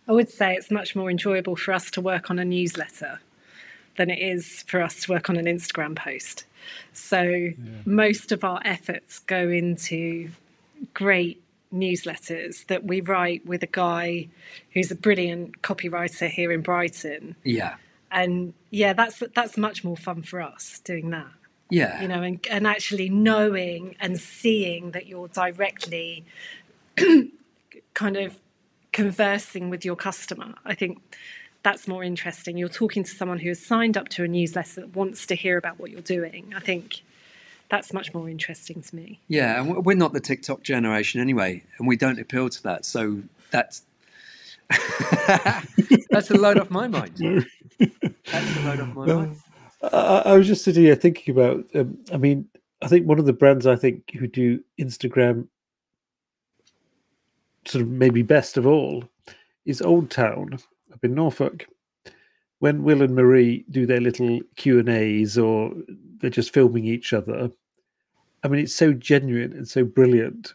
I would say it's much more enjoyable for us to work on a newsletter than it is for us to work on an Instagram post. So yeah. most of our efforts go into great newsletters that we write with a guy who's a brilliant copywriter here in Brighton. Yeah. And yeah, that's that's much more fun for us doing that. Yeah. You know, and, and actually knowing and seeing that you're directly kind of conversing with your customer. I think that's more interesting. You're talking to someone who has signed up to a newsletter that wants to hear about what you're doing. I think that's much more interesting to me. Yeah, and we're not the TikTok generation anyway, and we don't appeal to that. So that's that's a load off my mind. That's load off my mind. I, I was just sitting here thinking about. Um, I mean, I think one of the brands I think who do Instagram sort of maybe best of all is Old Town up in Norfolk. When Will and Marie do their little Q and A's or they're just filming each other, I mean, it's so genuine and so brilliant,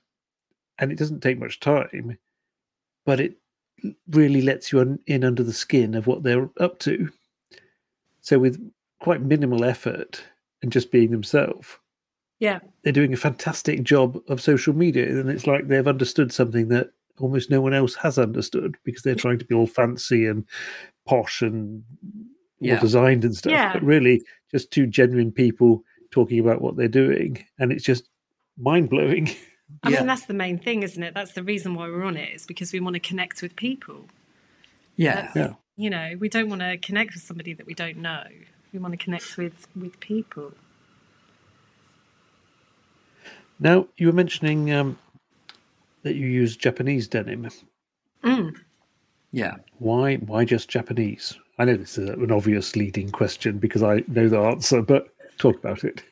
and it doesn't take much time, but it really lets you in under the skin of what they're up to. So with quite minimal effort and just being themselves. Yeah. They're doing a fantastic job of social media. And it's like they've understood something that almost no one else has understood because they're trying to be all fancy and posh and yeah. designed and stuff. Yeah. But really, just two genuine people talking about what they're doing. And it's just mind blowing. I yeah. mean, that's the main thing, isn't it? That's the reason why we're on it, is because we want to connect with people. Yeah. yeah. You know, we don't want to connect with somebody that we don't know. We want to connect with with people. Now you were mentioning um, that you use Japanese denim. Mm. Yeah. Why? Why just Japanese? I know this is an obvious leading question because I know the answer, but talk about it.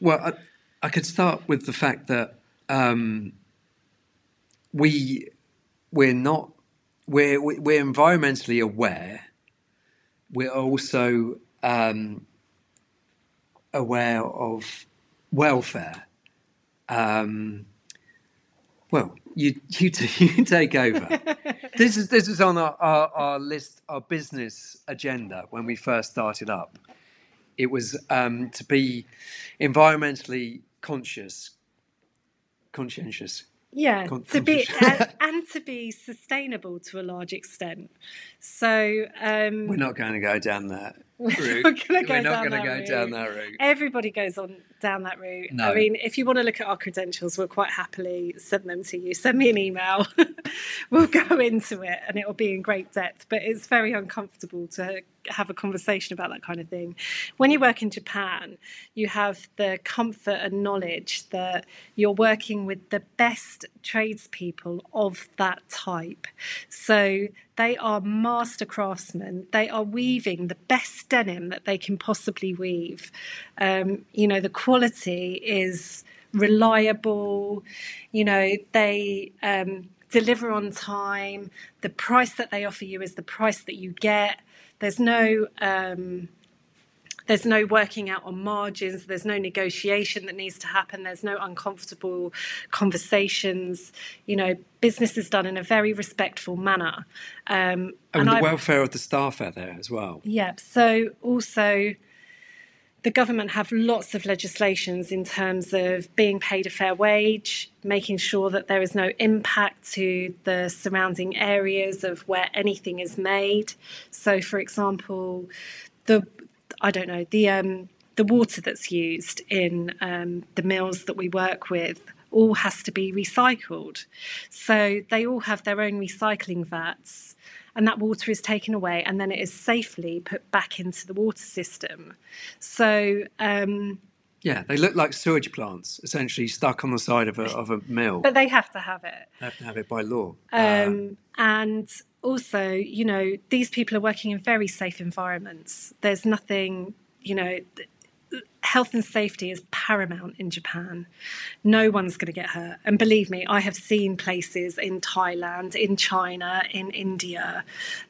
Well, I, I could start with the fact that um, we we're not we're we're environmentally aware. We're also um, aware of welfare. Um, well, you you, you take over. this is this is on our, our, our, list, our business agenda when we first started up. It was um, to be environmentally conscious, conscientious, yeah to be and, and, to be sustainable to a large extent so um, we're not going to go down that. We're, go not going to go route. down that route everybody goes on down that route no. i mean if you want to look at our credentials we'll quite happily send them to you send me an email we'll go into it and it will be in great depth but it's very uncomfortable to have a conversation about that kind of thing. When you work in Japan, you have the comfort and knowledge that you're working with the best tradespeople of that type. So they are master craftsmen. They are weaving the best denim that they can possibly weave. Um, you know, the quality is reliable. You know, they. Um, deliver on time. The price that they offer you is the price that you get. There's no um, there's no working out on margins. There's no negotiation that needs to happen. There's no uncomfortable conversations. You know, business is done in a very respectful manner. Um, and, and the I, welfare of the staff out there as well. Yeah. So also the government have lots of legislations in terms of being paid a fair wage, making sure that there is no impact to the surrounding areas of where anything is made. So, for example, the I don't know the um, the water that's used in um, the mills that we work with all has to be recycled. So they all have their own recycling vats and that water is taken away and then it is safely put back into the water system. So, um, yeah, they look like sewage plants, essentially stuck on the side of a, of a mill. But they have to have it. They have to have it by law. Um, uh, and also, you know, these people are working in very safe environments. There's nothing, you know, health and safety is paramount in Japan. No one's going to get hurt. And believe me, I have seen places in Thailand, in China, in India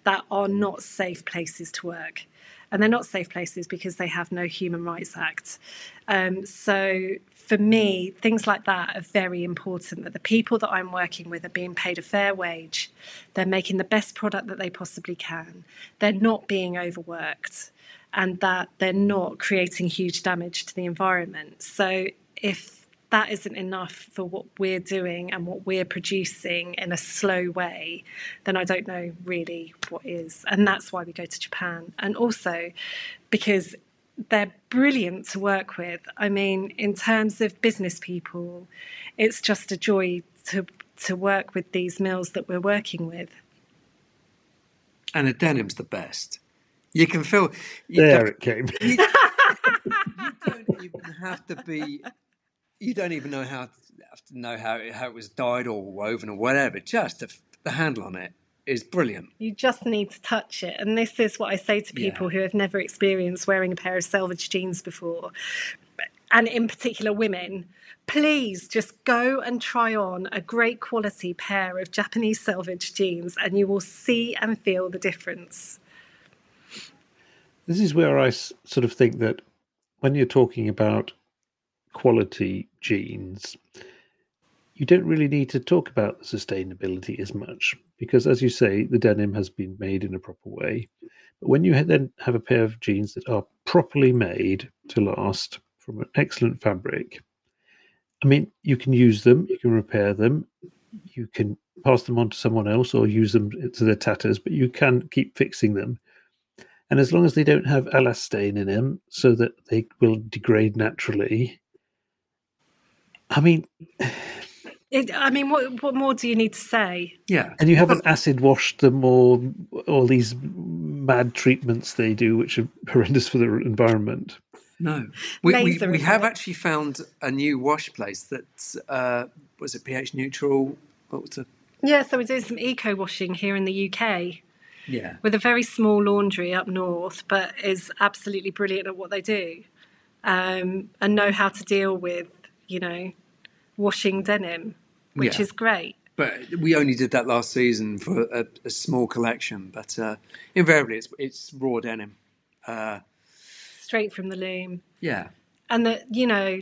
that are not safe places to work. And they're not safe places because they have no Human Rights Act. Um, so for me, things like that are very important that the people that I'm working with are being paid a fair wage, they're making the best product that they possibly can, they're not being overworked, and that they're not creating huge damage to the environment. So if that isn't enough for what we're doing and what we're producing in a slow way, then I don't know really what is. And that's why we go to Japan. And also because they're brilliant to work with. I mean, in terms of business people, it's just a joy to to work with these mills that we're working with. And the denim's the best. You can feel. You there it came. You, you, don't even have to be. You don't even know how to, know how how it was dyed or woven or whatever. Just the, the handle on it is brilliant. You just need to touch it. And this is what I say to people yeah. who have never experienced wearing a pair of selvage jeans before, and in particular women. Please just go and try on a great quality pair of Japanese selvage jeans, and you will see and feel the difference. This is where I sort of think that when you're talking about quality jeans, you don't really need to talk about sustainability as much because, as you say, the denim has been made in a proper way. But when you then have a pair of jeans that are properly made to last from an excellent fabric, I mean, you can use them, you can repair them, you can pass them on to someone else or use them to their tatters, but you can keep fixing them. And as long as they don't have elastane in them so that they will degrade naturally, I mean, It, I mean, what what more do you need to say? Yeah, and you haven't acid washed them or all these mad treatments they do, which are horrendous for the environment. No, we we, we have actually found a new wash place that's uh, was it pH neutral? What was it? Yeah, so we're doing some eco washing here in the UK. Yeah, with a very small laundry up north, but is absolutely brilliant at what they do, um, and know how to deal with you know washing denim, which yeah. is great. But we only did that last season for a, a small collection. But uh, invariably, it's it's raw denim, uh, straight from the loom. Yeah, and the you know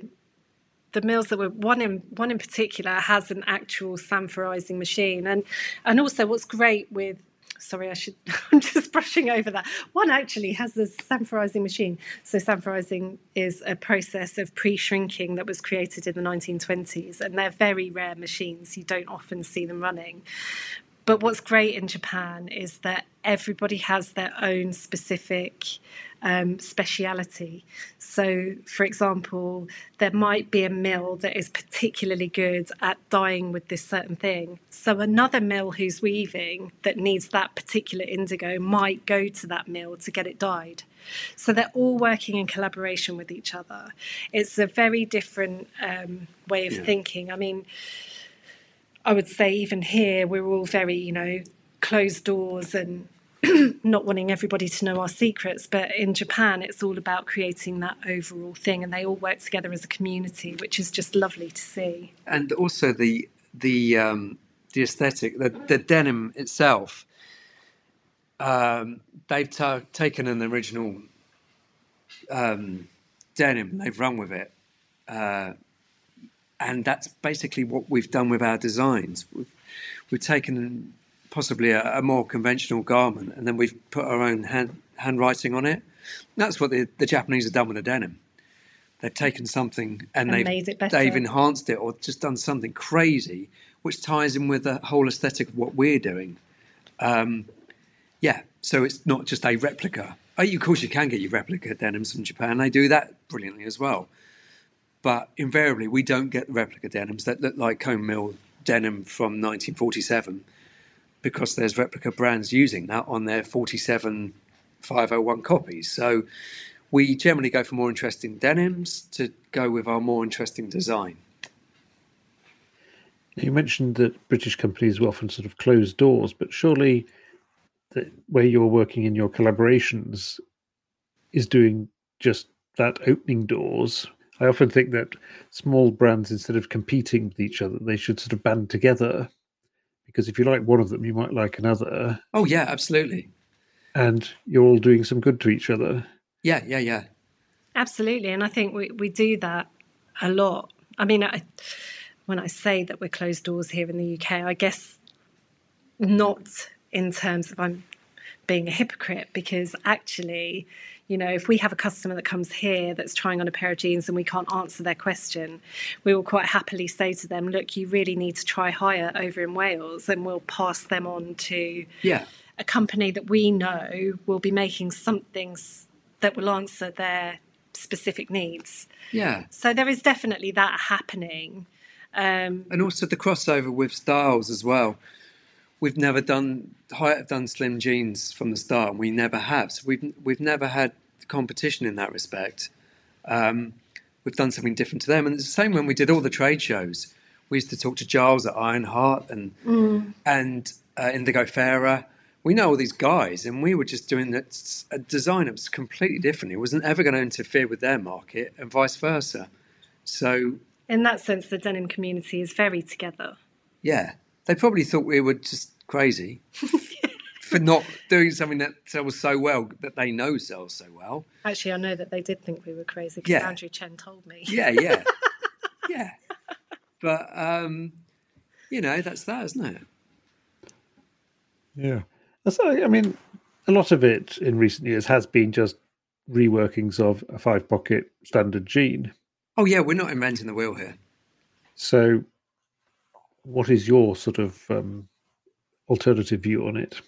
the mills that were one in one in particular has an actual sanforizing machine, and and also what's great with sorry, I should, I'm just brushing over that. One actually has a sanforizing machine. So, sanforizing is a process of pre shrinking that was created in the 1920s, and they're very rare machines. You don't often see them running. But what's great in Japan is that everybody has their own specific um, speciality. So, for example, there might be a mill that is particularly good at dyeing with this certain thing. So, another mill who's weaving that needs that particular indigo might go to that mill to get it dyed. So, they're all working in collaboration with each other. It's a very different um, way of yeah. thinking. I mean, I would say even here we're all very, you know, closed doors and not wanting everybody to know our secrets, but in Japan, it's all about creating that overall thing, and they all work together as a community, which is just lovely to see. And also the the um, the aesthetic, the, the denim itself. Um, they've ta- taken an original um, denim they've run with it, uh, and that's basically what we've done with our designs. We've, we've taken possibly a, a, more conventional garment, and then we've put our own hand, handwriting on it. That's what the, the Japanese have done with the denim. They've taken something and, and they've they've enhanced it or just done something crazy, which ties in with the whole aesthetic of what we're doing. Um, yeah, so it's not just a replica. Oh, of course, you can get your replica denims from Japan. They do that brilliantly as well. But invariably, we don't get the replica denims that look like Cone Mill denim from 1947 because there's replica brands using that on their 47 501 copies. So we generally go for more interesting denims to go with our more interesting design. You mentioned that British companies will often sort of close doors, but surely the, where you're working in your collaborations is doing just that opening doors. I often think that small brands, instead of competing with each other, they should sort of band together because if you like one of them, you might like another. Oh yeah, absolutely. and you're all doing some good to each other. Yeah, yeah, yeah. Absolutely, and I think we we do that a lot. I mean, I, when I say that we're closed doors here in the UK, I guess not in terms of I'm being a hypocrite because actually you know if we have a customer that comes here that's trying on a pair of jeans and we can't answer their question we will quite happily say to them look you really need to try Hiut over in wales and we'll pass them on to Yeah. a company that we know will be making something that will answer their specific needs Yeah. so there is definitely that happening um, and also the crossover with styles as well. We've never done Hiut have done slim jeans from the start, and we never have. So we've we've never had competition in that respect. Um, we've done something different to them, and it's the same when we did all the trade shows. We used to talk to Giles at Ironheart and and uh, Indigofera. We know all these guys, and we were just doing that- a design that was completely different. It wasn't ever going to interfere with their market, and vice versa. So in that sense the denim community is very together Yeah, they probably thought we were just crazy for not doing something that sells so well that they know sells so well. Actually, I know that they did think we were crazy because Yeah. Andrew Chen told me. Yeah, yeah, yeah. But um, you know, that's that, isn't it? Yeah. So, I mean, a lot of it in recent years has been just reworkings of a five pocket standard jean. Oh yeah, we're not inventing the wheel here. So, what is your sort of um, alternative view on it?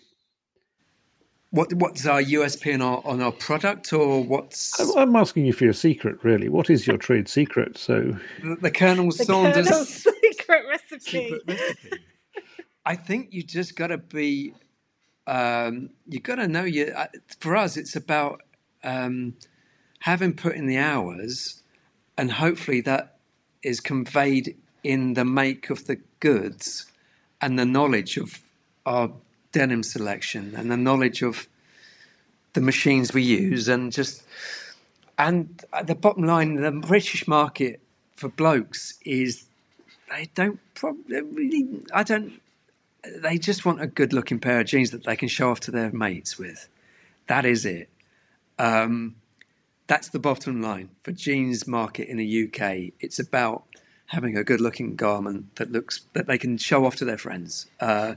What what's our USP on our on our product, or what's I'm- I'm asking you for your secret, really. What is your trade secret? So, the, the Colonel The Saunders Colonel's secret recipe. secret recipe? I think you just got to be. Um, you got to know you. uh, For us, it's about um, having put in the hours, and hopefully that is conveyed in the make of the goods and the knowledge of our denim selection and the knowledge of the machines we use and just and the bottom line the british market for blokes is they don't probably really i don't they just want a good looking pair of jeans that they can show off to their mates with. That is it. Um, that's the bottom line. For jeans market in the uk it's about having a good looking garment that looks that they can show off to their friends uh,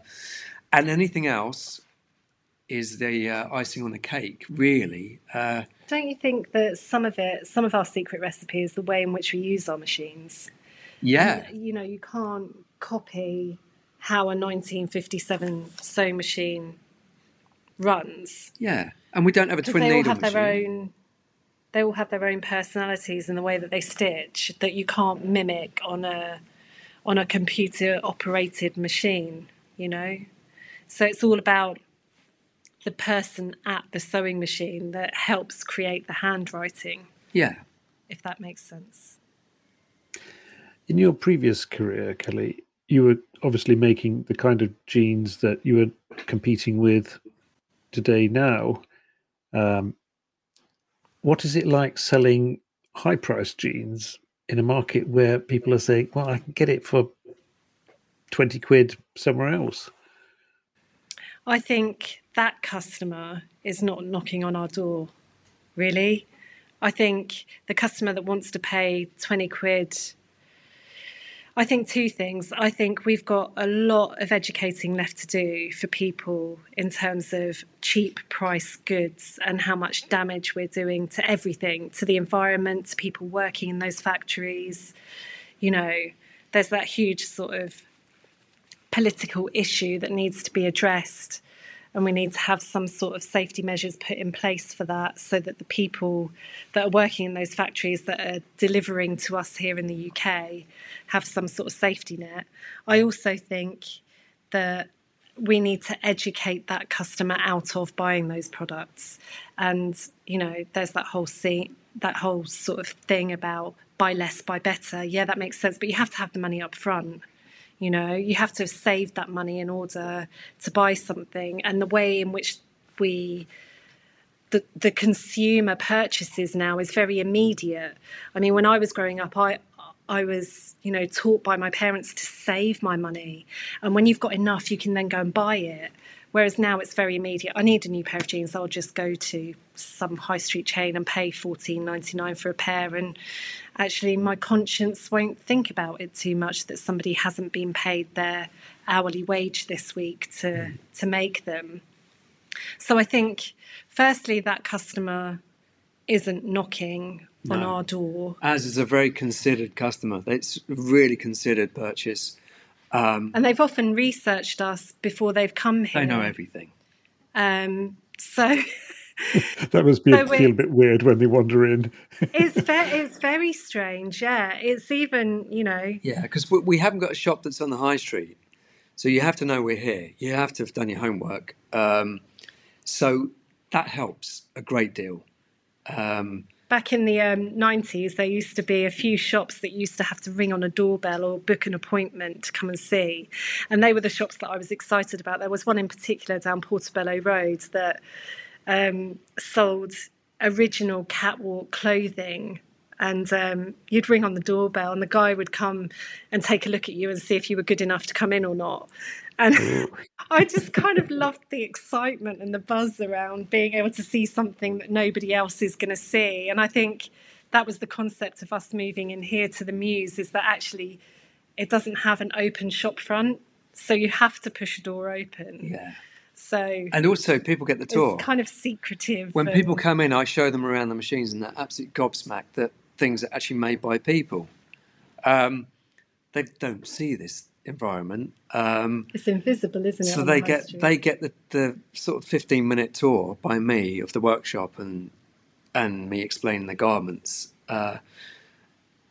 and anything else is the uh, icing on the cake really uh, Don't you think that some of it, some of our secret recipe is the way in which we use our machines? yeah And, you know, you can't copy how a 1957 sewing machine runs yeah and we don't have a twin they all needle have their machine. own. They all have their own personalities in the way that they stitch that you can't mimic on a on a computer operated machine. You know, so it's all about the person at the sewing machine that helps create the handwriting, yeah if that makes sense. in your previous career, Kelly, you were obviously making the kind of jeans that you were competing with today now. Um, what is it like selling high priced jeans in a market where people are saying, well, I can get it for 20 quid somewhere else? I think that customer is not knocking on our door, really. I think the customer that wants to pay 20 quid. I think two things. I think we've got a lot of educating left to do for people in terms of cheap price goods and how much damage we're doing to everything, to the environment, to people working in those factories. You know, there's that huge sort of political issue that needs to be addressed. And we need to have some sort of safety measures put in place for that so that the people that are working in those factories that are delivering to us here in the UK have some sort of safety net. I also think that we need to educate that customer out of buying those products. And, you know, there's that whole scene, that whole sort of thing about buy less, buy better. Yeah, that makes sense. But you have to have the money up front. You know, you have to saved that money in order to buy something. And the way in which we the, the consumer purchases now is very immediate. I mean, when I was growing up, I I was, you know, taught by my parents to save my money, and when you've got enough, you can then go and buy it. Whereas now it's very immediate. I need a new pair of jeans. I'll just go to some high street chain and pay fourteen ninety nine for a pair, and actually my conscience won't think about it too much that somebody hasn't been paid their hourly wage this week to mm. to make them. So I think, firstly, that customer isn't knocking no. on our door. As is a very considered customer. It's a really considered purchase. Um, and they've often researched us before they've come here. They know everything. Um, so that must be so feel a bit weird when they wander in. it's ve- it's very strange. Yeah, it's even you know. Yeah, because we haven't got a shop that's on the high street, so you have to know we're here. You have to have done your homework. Um, so that helps a great deal. Um, back in the um, 90s, there used to be a few shops that used to have to ring on a doorbell or book an appointment to come and see. And they were the shops that I was excited about. There was one in particular down Portobello Road that um, sold original catwalk clothing. And um, you'd ring on the doorbell, and the guy would come and take a look at you and see if you were good enough to come in or not. And I just kind of loved the excitement and the buzz around being able to see something that nobody else is going to see. And I think that was the concept of us moving in here to the mews is that actually it doesn't have an open shop front. So you have to push a door open. Yeah. So and also people get the tour. It's kind of secretive. When people come in, I show them around the machines, and they're absolutely gobsmacked that things are actually made by people. Um, they don't see this environment. Um, it's invisible, isn't it? So they the get street? they get the, the sort of fifteen minute tour by me of the workshop and and me explaining the garments. Uh,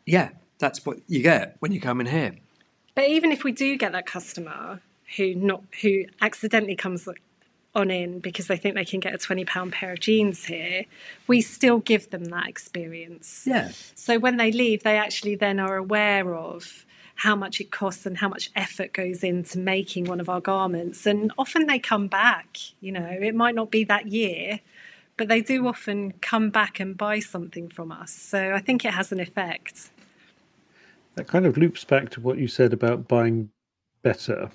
yeah, that's what you get when you come in here. But even if we do get that customer who not who accidentally comes on in because they think they can get a twenty pound pair of jeans here, we still give them that experience. Yeah. So when they leave, they actually then are aware of how much it costs and how much effort goes into making one of our garments. And often they come back, you know, it might not be that year, but they do often come back and buy something from us. So I think it has an effect. That kind of loops back to what you said about buying better.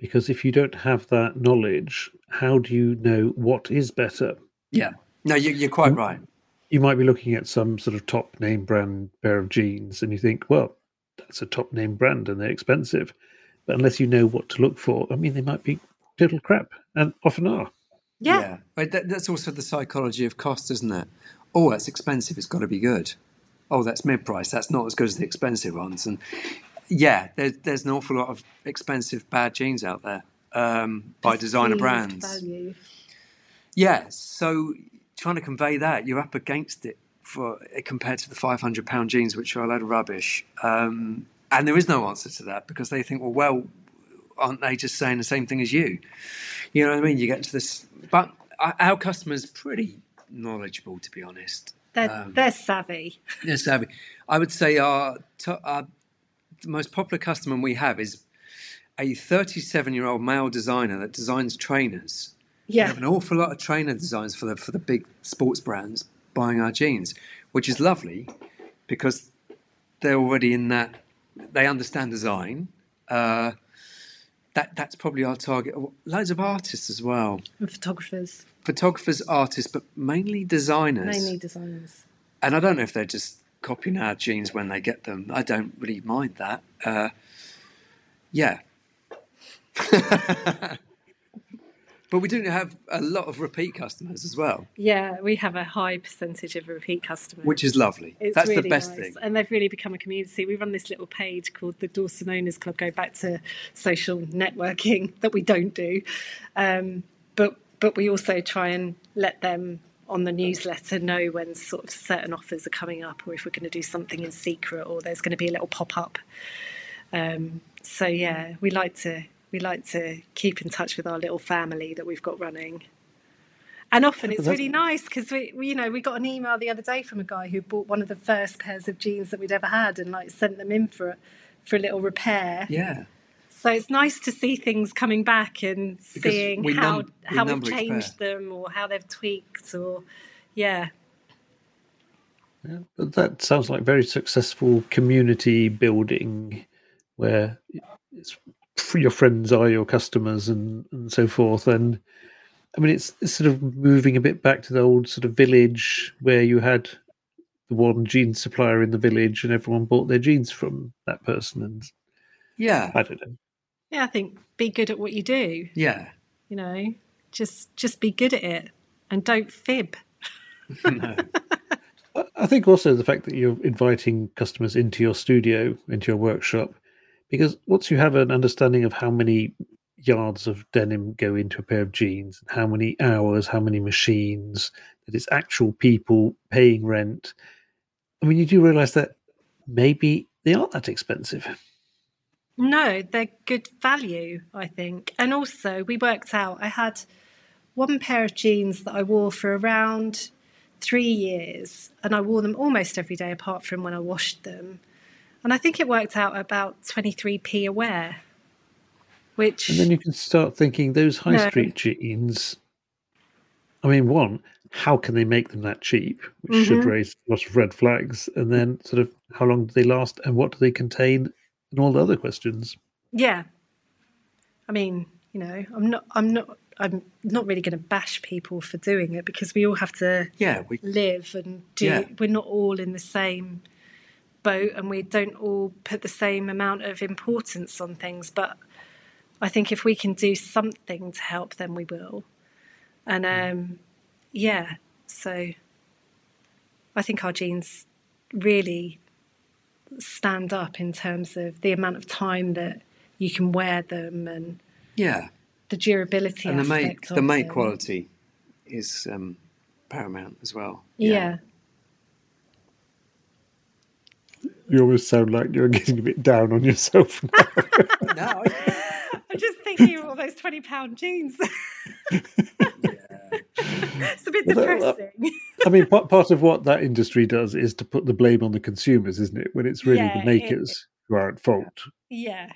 Because if you don't have that knowledge, how do you know what is better? Yeah. No, you, are quite mm. right. You might be looking at some sort of top name brand pair of jeans and you think, well, that's a top name brand and they're expensive. But unless you know what to look for, I mean, they might be total crap and often are. Yeah. yeah. But that, that's also the psychology of cost, isn't it? Oh, that's expensive. It's got to be good. Oh, that's mid price. That's not as good as the expensive ones. And yeah, there's, there's an awful lot of expensive bad jeans out there um, by designer brands. Value. Yeah. So trying to convey that, you're up against it for compared to the 500 pound jeans, which are a load of rubbish. Um, and there is no answer to that because they think, well, well, aren't they just saying the same thing as you? You know what I mean? You get to this, but our customers pretty knowledgeable, to be honest. They're, um, they're savvy. They're savvy. I would say our, our the most popular customer we have is a 37 year old male designer that designs trainers. Yeah, we have an awful lot of trainer designs for the for the big sports brands, buying our jeans, which is lovely because they're already in that. They understand design. Uh, that that's probably our target. Loads of artists as well, and photographers. Photographers, artists, but mainly designers. Mainly designers. And I don't know if they're just copying our jeans when they get them. I don't really mind that. Uh, yeah. But we do have a lot of repeat customers as well. Yeah, we have a high percentage of repeat customers, which is lovely. It's That's really the best nice. thing, and they've really become a community. We run this little page called the Dawson Owners Club. Go back to social networking that we don't do, um, but but we also try and let them on the newsletter know when sort of certain offers are coming up, or if we're going to do something in secret, or there's going to be a little pop up. Um, so yeah, we like to we like to keep in touch with our little family that we've got running. And often it's really nice because we, we, you know, we got an email the other day from a guy who bought one of the first pairs of jeans that we'd ever had and like sent them in for for a little repair. Yeah. So it's nice to see things coming back and because seeing we how num- we how we've changed them or how they've tweaked or yeah. Yeah, but that sounds like very successful community building where it's your friends are your customers and, and so forth. And I mean, it's, it's sort of moving a bit back to the old sort of village where you had the one jeans supplier in the village and everyone bought their jeans from that person. And Yeah. I don't know. Yeah, I think be good at what you do. Yeah. You know, just just be good at it and don't fib. No. I- I think also the fact that you're inviting customers into your studio, into your workshop, because once you have an understanding of how many yards of denim go into a pair of jeans, how many hours, how many machines, that it's actual people paying rent, I mean, you do realize that maybe they aren't that expensive. No, they're good value, I think. And also, we worked out I had one pair of jeans that I wore for around three years, and I wore them almost every day apart from when I washed them. And I think it worked out about 23p a wear, which. And then you can start thinking those high No. street jeans. I mean, one, how can they make them that cheap? Which should Mhm. raise lots of red flags. And then, sort of, how long do they last and what do they contain? And all the other questions. Yeah. I mean, you know, I'm not I'm not I'm not really going to bash people for doing it because we all have to Yeah. We, live and do Yeah. we're not all in the same boat and we don't all put the same amount of importance on things but I think if we can do something to help then we will. And um yeah, so I think our jeans really stand up in terms of the amount of time that you can wear them and yeah. the durability And the mate, aspect the of mate quality is um, paramount as well. Yeah. You almost sound like you're getting a bit down on yourself. now. no. I'm just thinking of all those twenty pound jeans. it's a bit Well, that- that- depressing. I mean, part, part of what that industry does is to put the blame on the consumers, isn't it? When it's really Yeah, the it- makers who are at fault. yeah,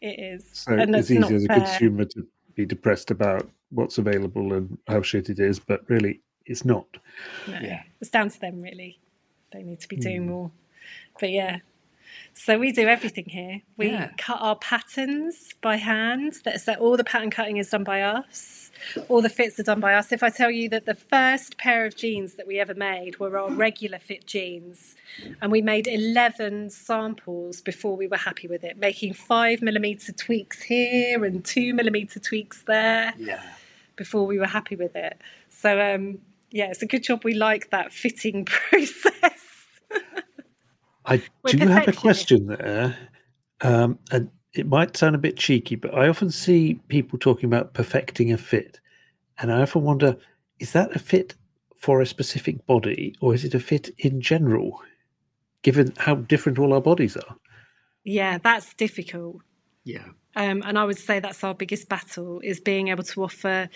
it is. So and it's easy as a fair. consumer to be depressed about what's available and how shit it is, but really, it's not. No, Yeah. it's down to them really. They need to be doing Hmm. more. But yeah. So we do everything here. We Yeah. cut our patterns by hand. That's that so all the pattern cutting is done by us. All the fits are done by us. If I tell you that the first pair of jeans that we ever made were our regular fit jeans, and we made eleven samples before we were happy with it, making five millimeter tweaks here and two millimeter tweaks there Yeah. before we were happy with it. So um, yeah, it's a good job we like that fitting process. I We're do have a question there, um, and it might sound a bit cheeky, but I often see people talking about perfecting a fit, and I often wonder: is that a fit for a specific body, or is it a fit in general? Given how different all our bodies are, yeah, that's difficult. Yeah. Um, and I would say that's our biggest battle is being able to offer.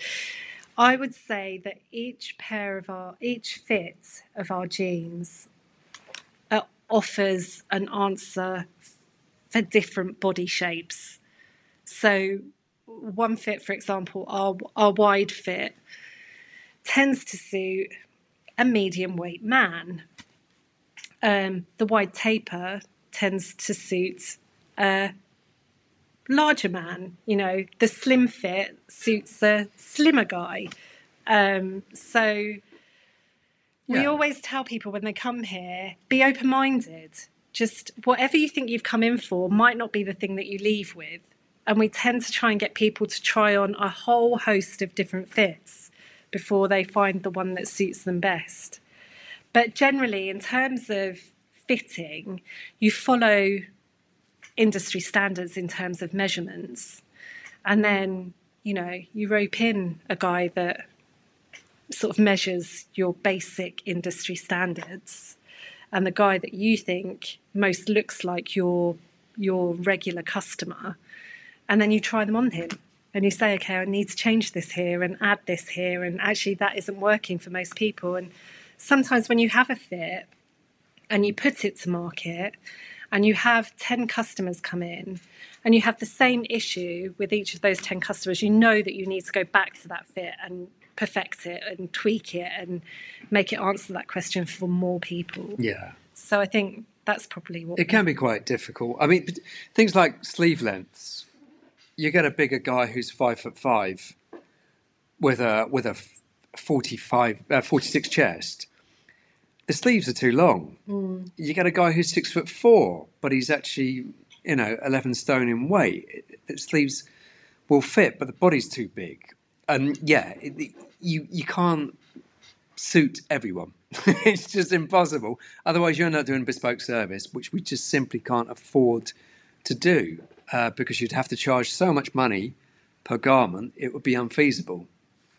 I would say that each pair of our, each fit of our jeans offers an answer for different body shapes. So, one fit, for example, our, our wide fit tends to suit a medium weight man. Um, the wide taper tends to suit a larger man. You know, the slim fit suits a slimmer guy. Um, so we Yeah. always tell people when they come here, be open minded. Just whatever you think you've come in for might not be the thing that you leave with. And we tend to try and get people to try on a whole host of different fits before they find the one that suits them best. But generally, in terms of fitting, you follow industry standards in terms of measurements. And then, you know, you rope in a guy that sort of measures your basic industry standards. And the guy that you think most looks like your your regular customer. And then you try them on him and you say okay i need to change this here and add this here. And actually that isn't working for most people. And sometimes when you have a fit and you put it to market and you have 10 customers come in and you have the same issue with each of those 10 customers, you know that you need to go back to that fit and perfect it and tweak it and make it answer that question for more people. Yeah. So I think that's probably what It can be quite difficult. I mean, things like sleeve lengths. you get a bigger guy who's five foot five with a with a f- 45 uh, 46 chest the sleeves are too long you get a guy who's six foot four but he's actually you know 11 stone in weight the sleeves will fit but the body's too big and yeah it, it- you you can't suit everyone it's just impossible otherwise you're not doing bespoke service which we just simply can't afford to do uh, because you'd have to charge so much money per garment, it would be unfeasible.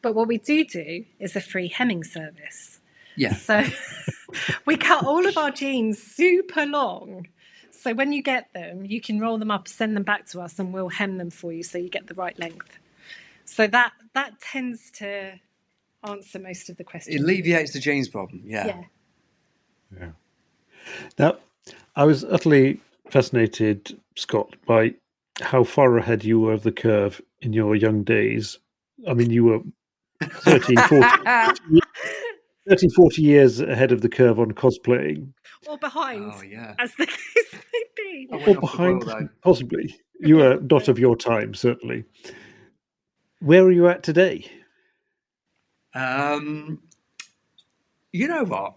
But what we do do is a free hemming service. Yeah. So we cut all of our jeans super long. So when you get them, you can roll them up, send them back to us, and we'll hem them for you so you get the right length. So that that tends to answer most of the questions. It alleviates the jeans problem. Yeah. yeah. Yeah. Now, I was utterly fascinated, Scott, by how far ahead you were of the curve in your young days. I mean, you were 13, 40, 30, 40 years ahead of the curve on cosplaying, Or behind, Oh yeah. as the case may be. Or behind, boil, though. possibly. You were not of your time, certainly. Where are you at today? Um, you know what?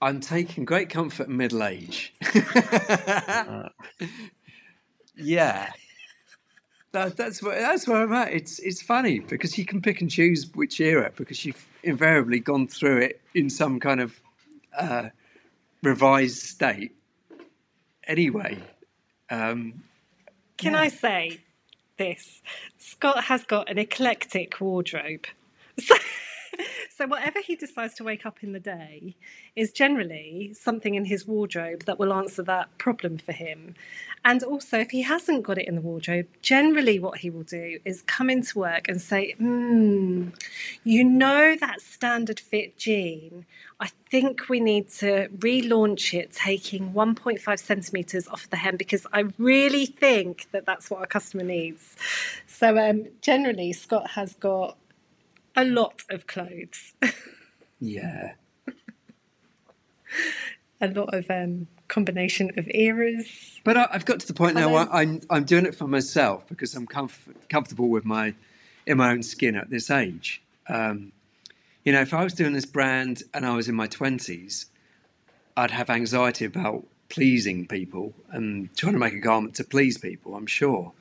I'm taking great comfort in middle age. yeah. That, that's where that's where I'm at. It's it's funny because you can pick and choose which era because you've invariably gone through it in some kind of uh, revised state. Anyway, um, Can Yeah. I say this? Scott has got an eclectic wardrobe. So, so whatever he decides to wake up in the day is generally something in his wardrobe that will answer that problem for him. And also, if he hasn't got it in the wardrobe, generally what he will do is come into work and say, hmm, you know that standard fit jean? I think we need to relaunch it, taking 1.5 centimeters off the hem because I really think that that's what our customer needs. So, um, generally, Scott has got a lot of clothes, yeah, a lot of um, combination of eras. But I, I've got to the point now where Colours. I'm I'm doing it for myself because I'm comf- comfortable with my in my own skin at this age. Um, you know, if I was doing this brand and I was in my twenties, I'd have anxiety about pleasing people and trying to make a garment to please people. I'm sure,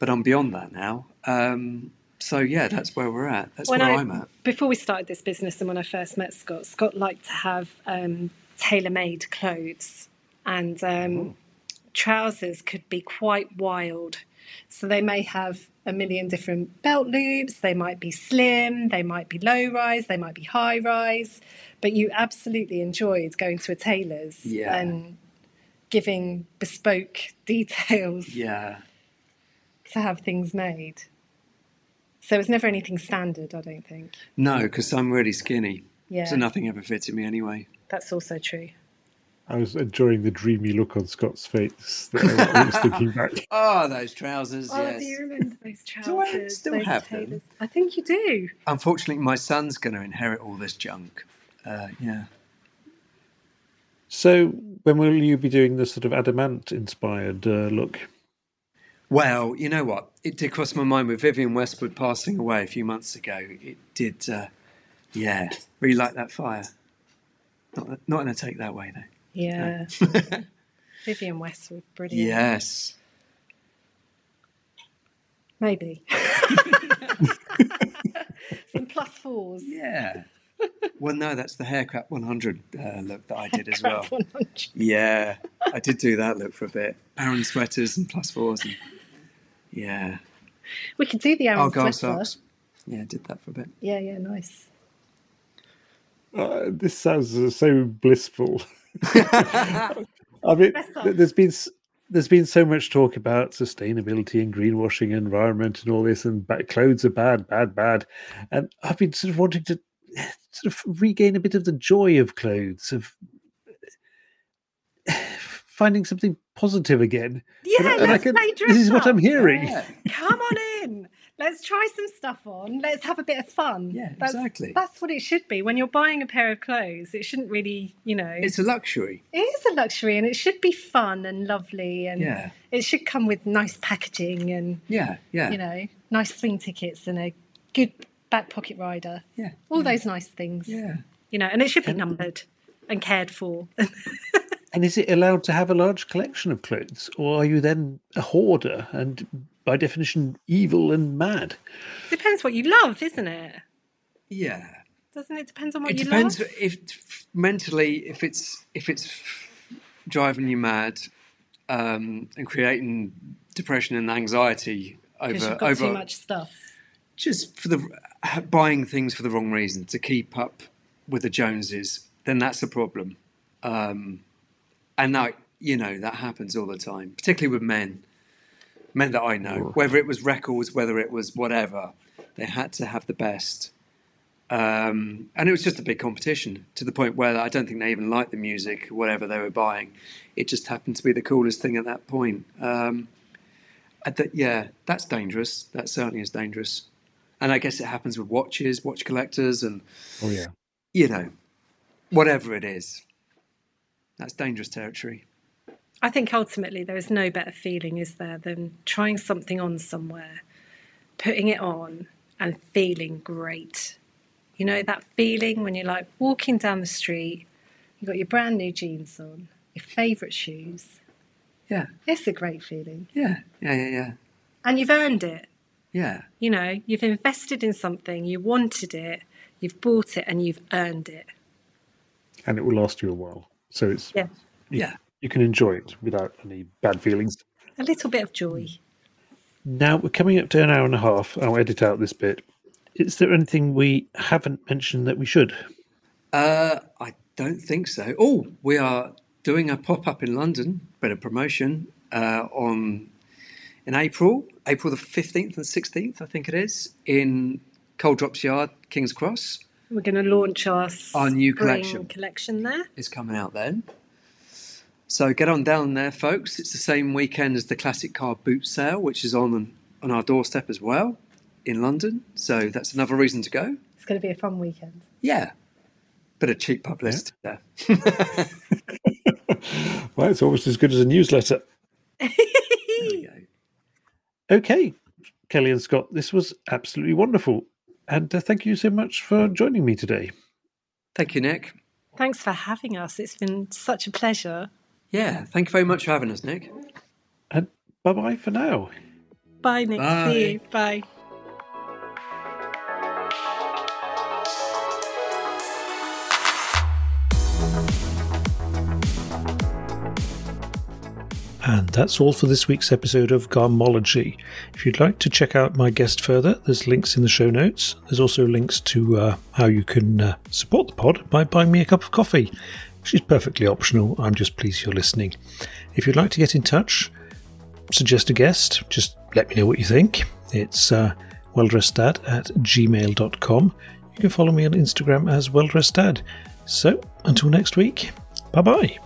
but I'm beyond that now. Um, so yeah, that's where we're at. That's When where I- I'm at. Before we started this business and when I first met Scott, Scott liked to have um, tailor made clothes and um, trousers could be quite wild. So they may have a million different belt loops, they might be slim, they might be low rise, they might be high rise, but you absolutely enjoyed going to a tailor's Yeah. and giving bespoke details Yeah. to have things made. So it's never anything standard, I don't think. No, because I'm really skinny, Yeah, so nothing ever fitted me anyway. that's also true. I was enjoying the dreamy look on Scott's face. That I was thinking back. Oh, those trousers! Oh, yes. do you remember those trousers? Do I still those have them? I think you do. Unfortunately, my son's going to inherit all this junk. Uh, yeah. So, when will you be doing the sort of Adam Ant inspired uh, look? Well, you know what? It did cross my mind with Vivienne Westwood passing away a few months ago. It did, uh, yeah, really like that fire. Not, not in a take that way, though. Yeah. Vivienne Westwood, brilliant. yes. Maybe. Some plus fours. Yeah. well, no, that's the haircut 100 uh, look that I did as well. 100. Yeah, I did do that look for a bit. Aran sweaters and plus fours. And, yeah. We could do the Aran Argyle sweater. socks. Yeah, I did that for a bit. Yeah, yeah, nice. Uh, this sounds uh, so blissful. I mean, Dress th- there's been s- there's been so much talk about sustainability and greenwashing, and environment, and all this, and ba- clothes are bad, bad, bad. And I've been sort of wanting to sort of regain a bit of the joy of clothes, of finding something positive again. Yeah, And let's can- play dress this is what. I'm hearing. Yeah. Come on in. Let's try some stuff on. Let's have a bit of fun. Yeah, that's, exactly. That's what it should be. When you're buying a pair of clothes, it shouldn't really, you know. It's a luxury. It is a luxury and it should be fun and lovely and Yeah. it should come with nice packaging and, Yeah, yeah, you know, nice swing tickets and a good back pocket rider. yeah, All those nice things. yeah. You know, and it should be numbered and cared for. And is it allowed to have a large collection of clothes, or are you then a hoarder and, by definition, evil and mad? Depends what you love, isn't it? Yeah. Doesn't it? Depends on what you love? It you depends love. if mentally if it's if it's driving you mad um, and creating depression and anxiety Because over you've got over too much stuff. just for the buying things for the wrong reason to keep up with the Joneses, then that's a problem. Um, and that you know that happens all the time, particularly with men, men that I know. Whether it was records, whether it was whatever, they had to have the best. Um, and it was just a big competition to the point where I don't think they even liked the music, whatever they were buying. It just happened to be the coolest thing at that point. Um, th- yeah, that's dangerous. That certainly is dangerous. And I guess it happens with watches, watch collectors, and Oh yeah. you know, whatever it is. That's dangerous territory. I think ultimately there is no better feeling, is there, than trying something on somewhere, putting it on, and feeling great. You know, that feeling when you're like walking down the street, you've got your brand new jeans on, your favourite shoes. Yeah, It's a great feeling. yeah, yeah, yeah, yeah. And you've earned it. Yeah, You know, you've invested in something, you wanted it, you've bought it, and you've earned it. And it will last you a while, so it's Yeah. yeah. you can enjoy it without any bad feelings. A little bit of joy. Now we're coming up to an hour and a half. I'll edit out this bit. Is there anything we haven't mentioned that we should? Uh, I don't think so. Oh, we are doing a pop up in London, bit of promotion uh, on in April, April the fifteenth and sixteenth, I think it is, in Coal Drops Yard, King's Cross. We're going to launch our, Our new collection. collection there. is coming out then. So get on down there, folks. It's the same weekend as the Classic Car Boot Sale, which is on on our doorstep as well in London. So that's another reason to go. It's going to be a fun weekend. Yeah, bit of cheap publicity there. Well, it's almost as good as a newsletter. There we go. Okay, Kelly and Scott, this was absolutely wonderful. And uh, thank you so much for joining me today. Thank you, Nick. Thanks for having us. It's been such a pleasure. Yeah, thank you very much for having us, Nick. And bye bye for now. Bye, Nick. Bye. See you. Bye. And that's all for this week's episode of Garmology. If you'd like to check out my guest further, there's links in the show notes. There's also links to uh, how you can uh, support the pod by buying me a cup of coffee, which is perfectly optional. I'm just pleased you're listening. If you'd like to get in touch, suggest a guest, just let me know what you think. It's uh, welldresseddad at gmail.com. You can follow me on Instagram as welldresseddad. So, until next week, bye bye.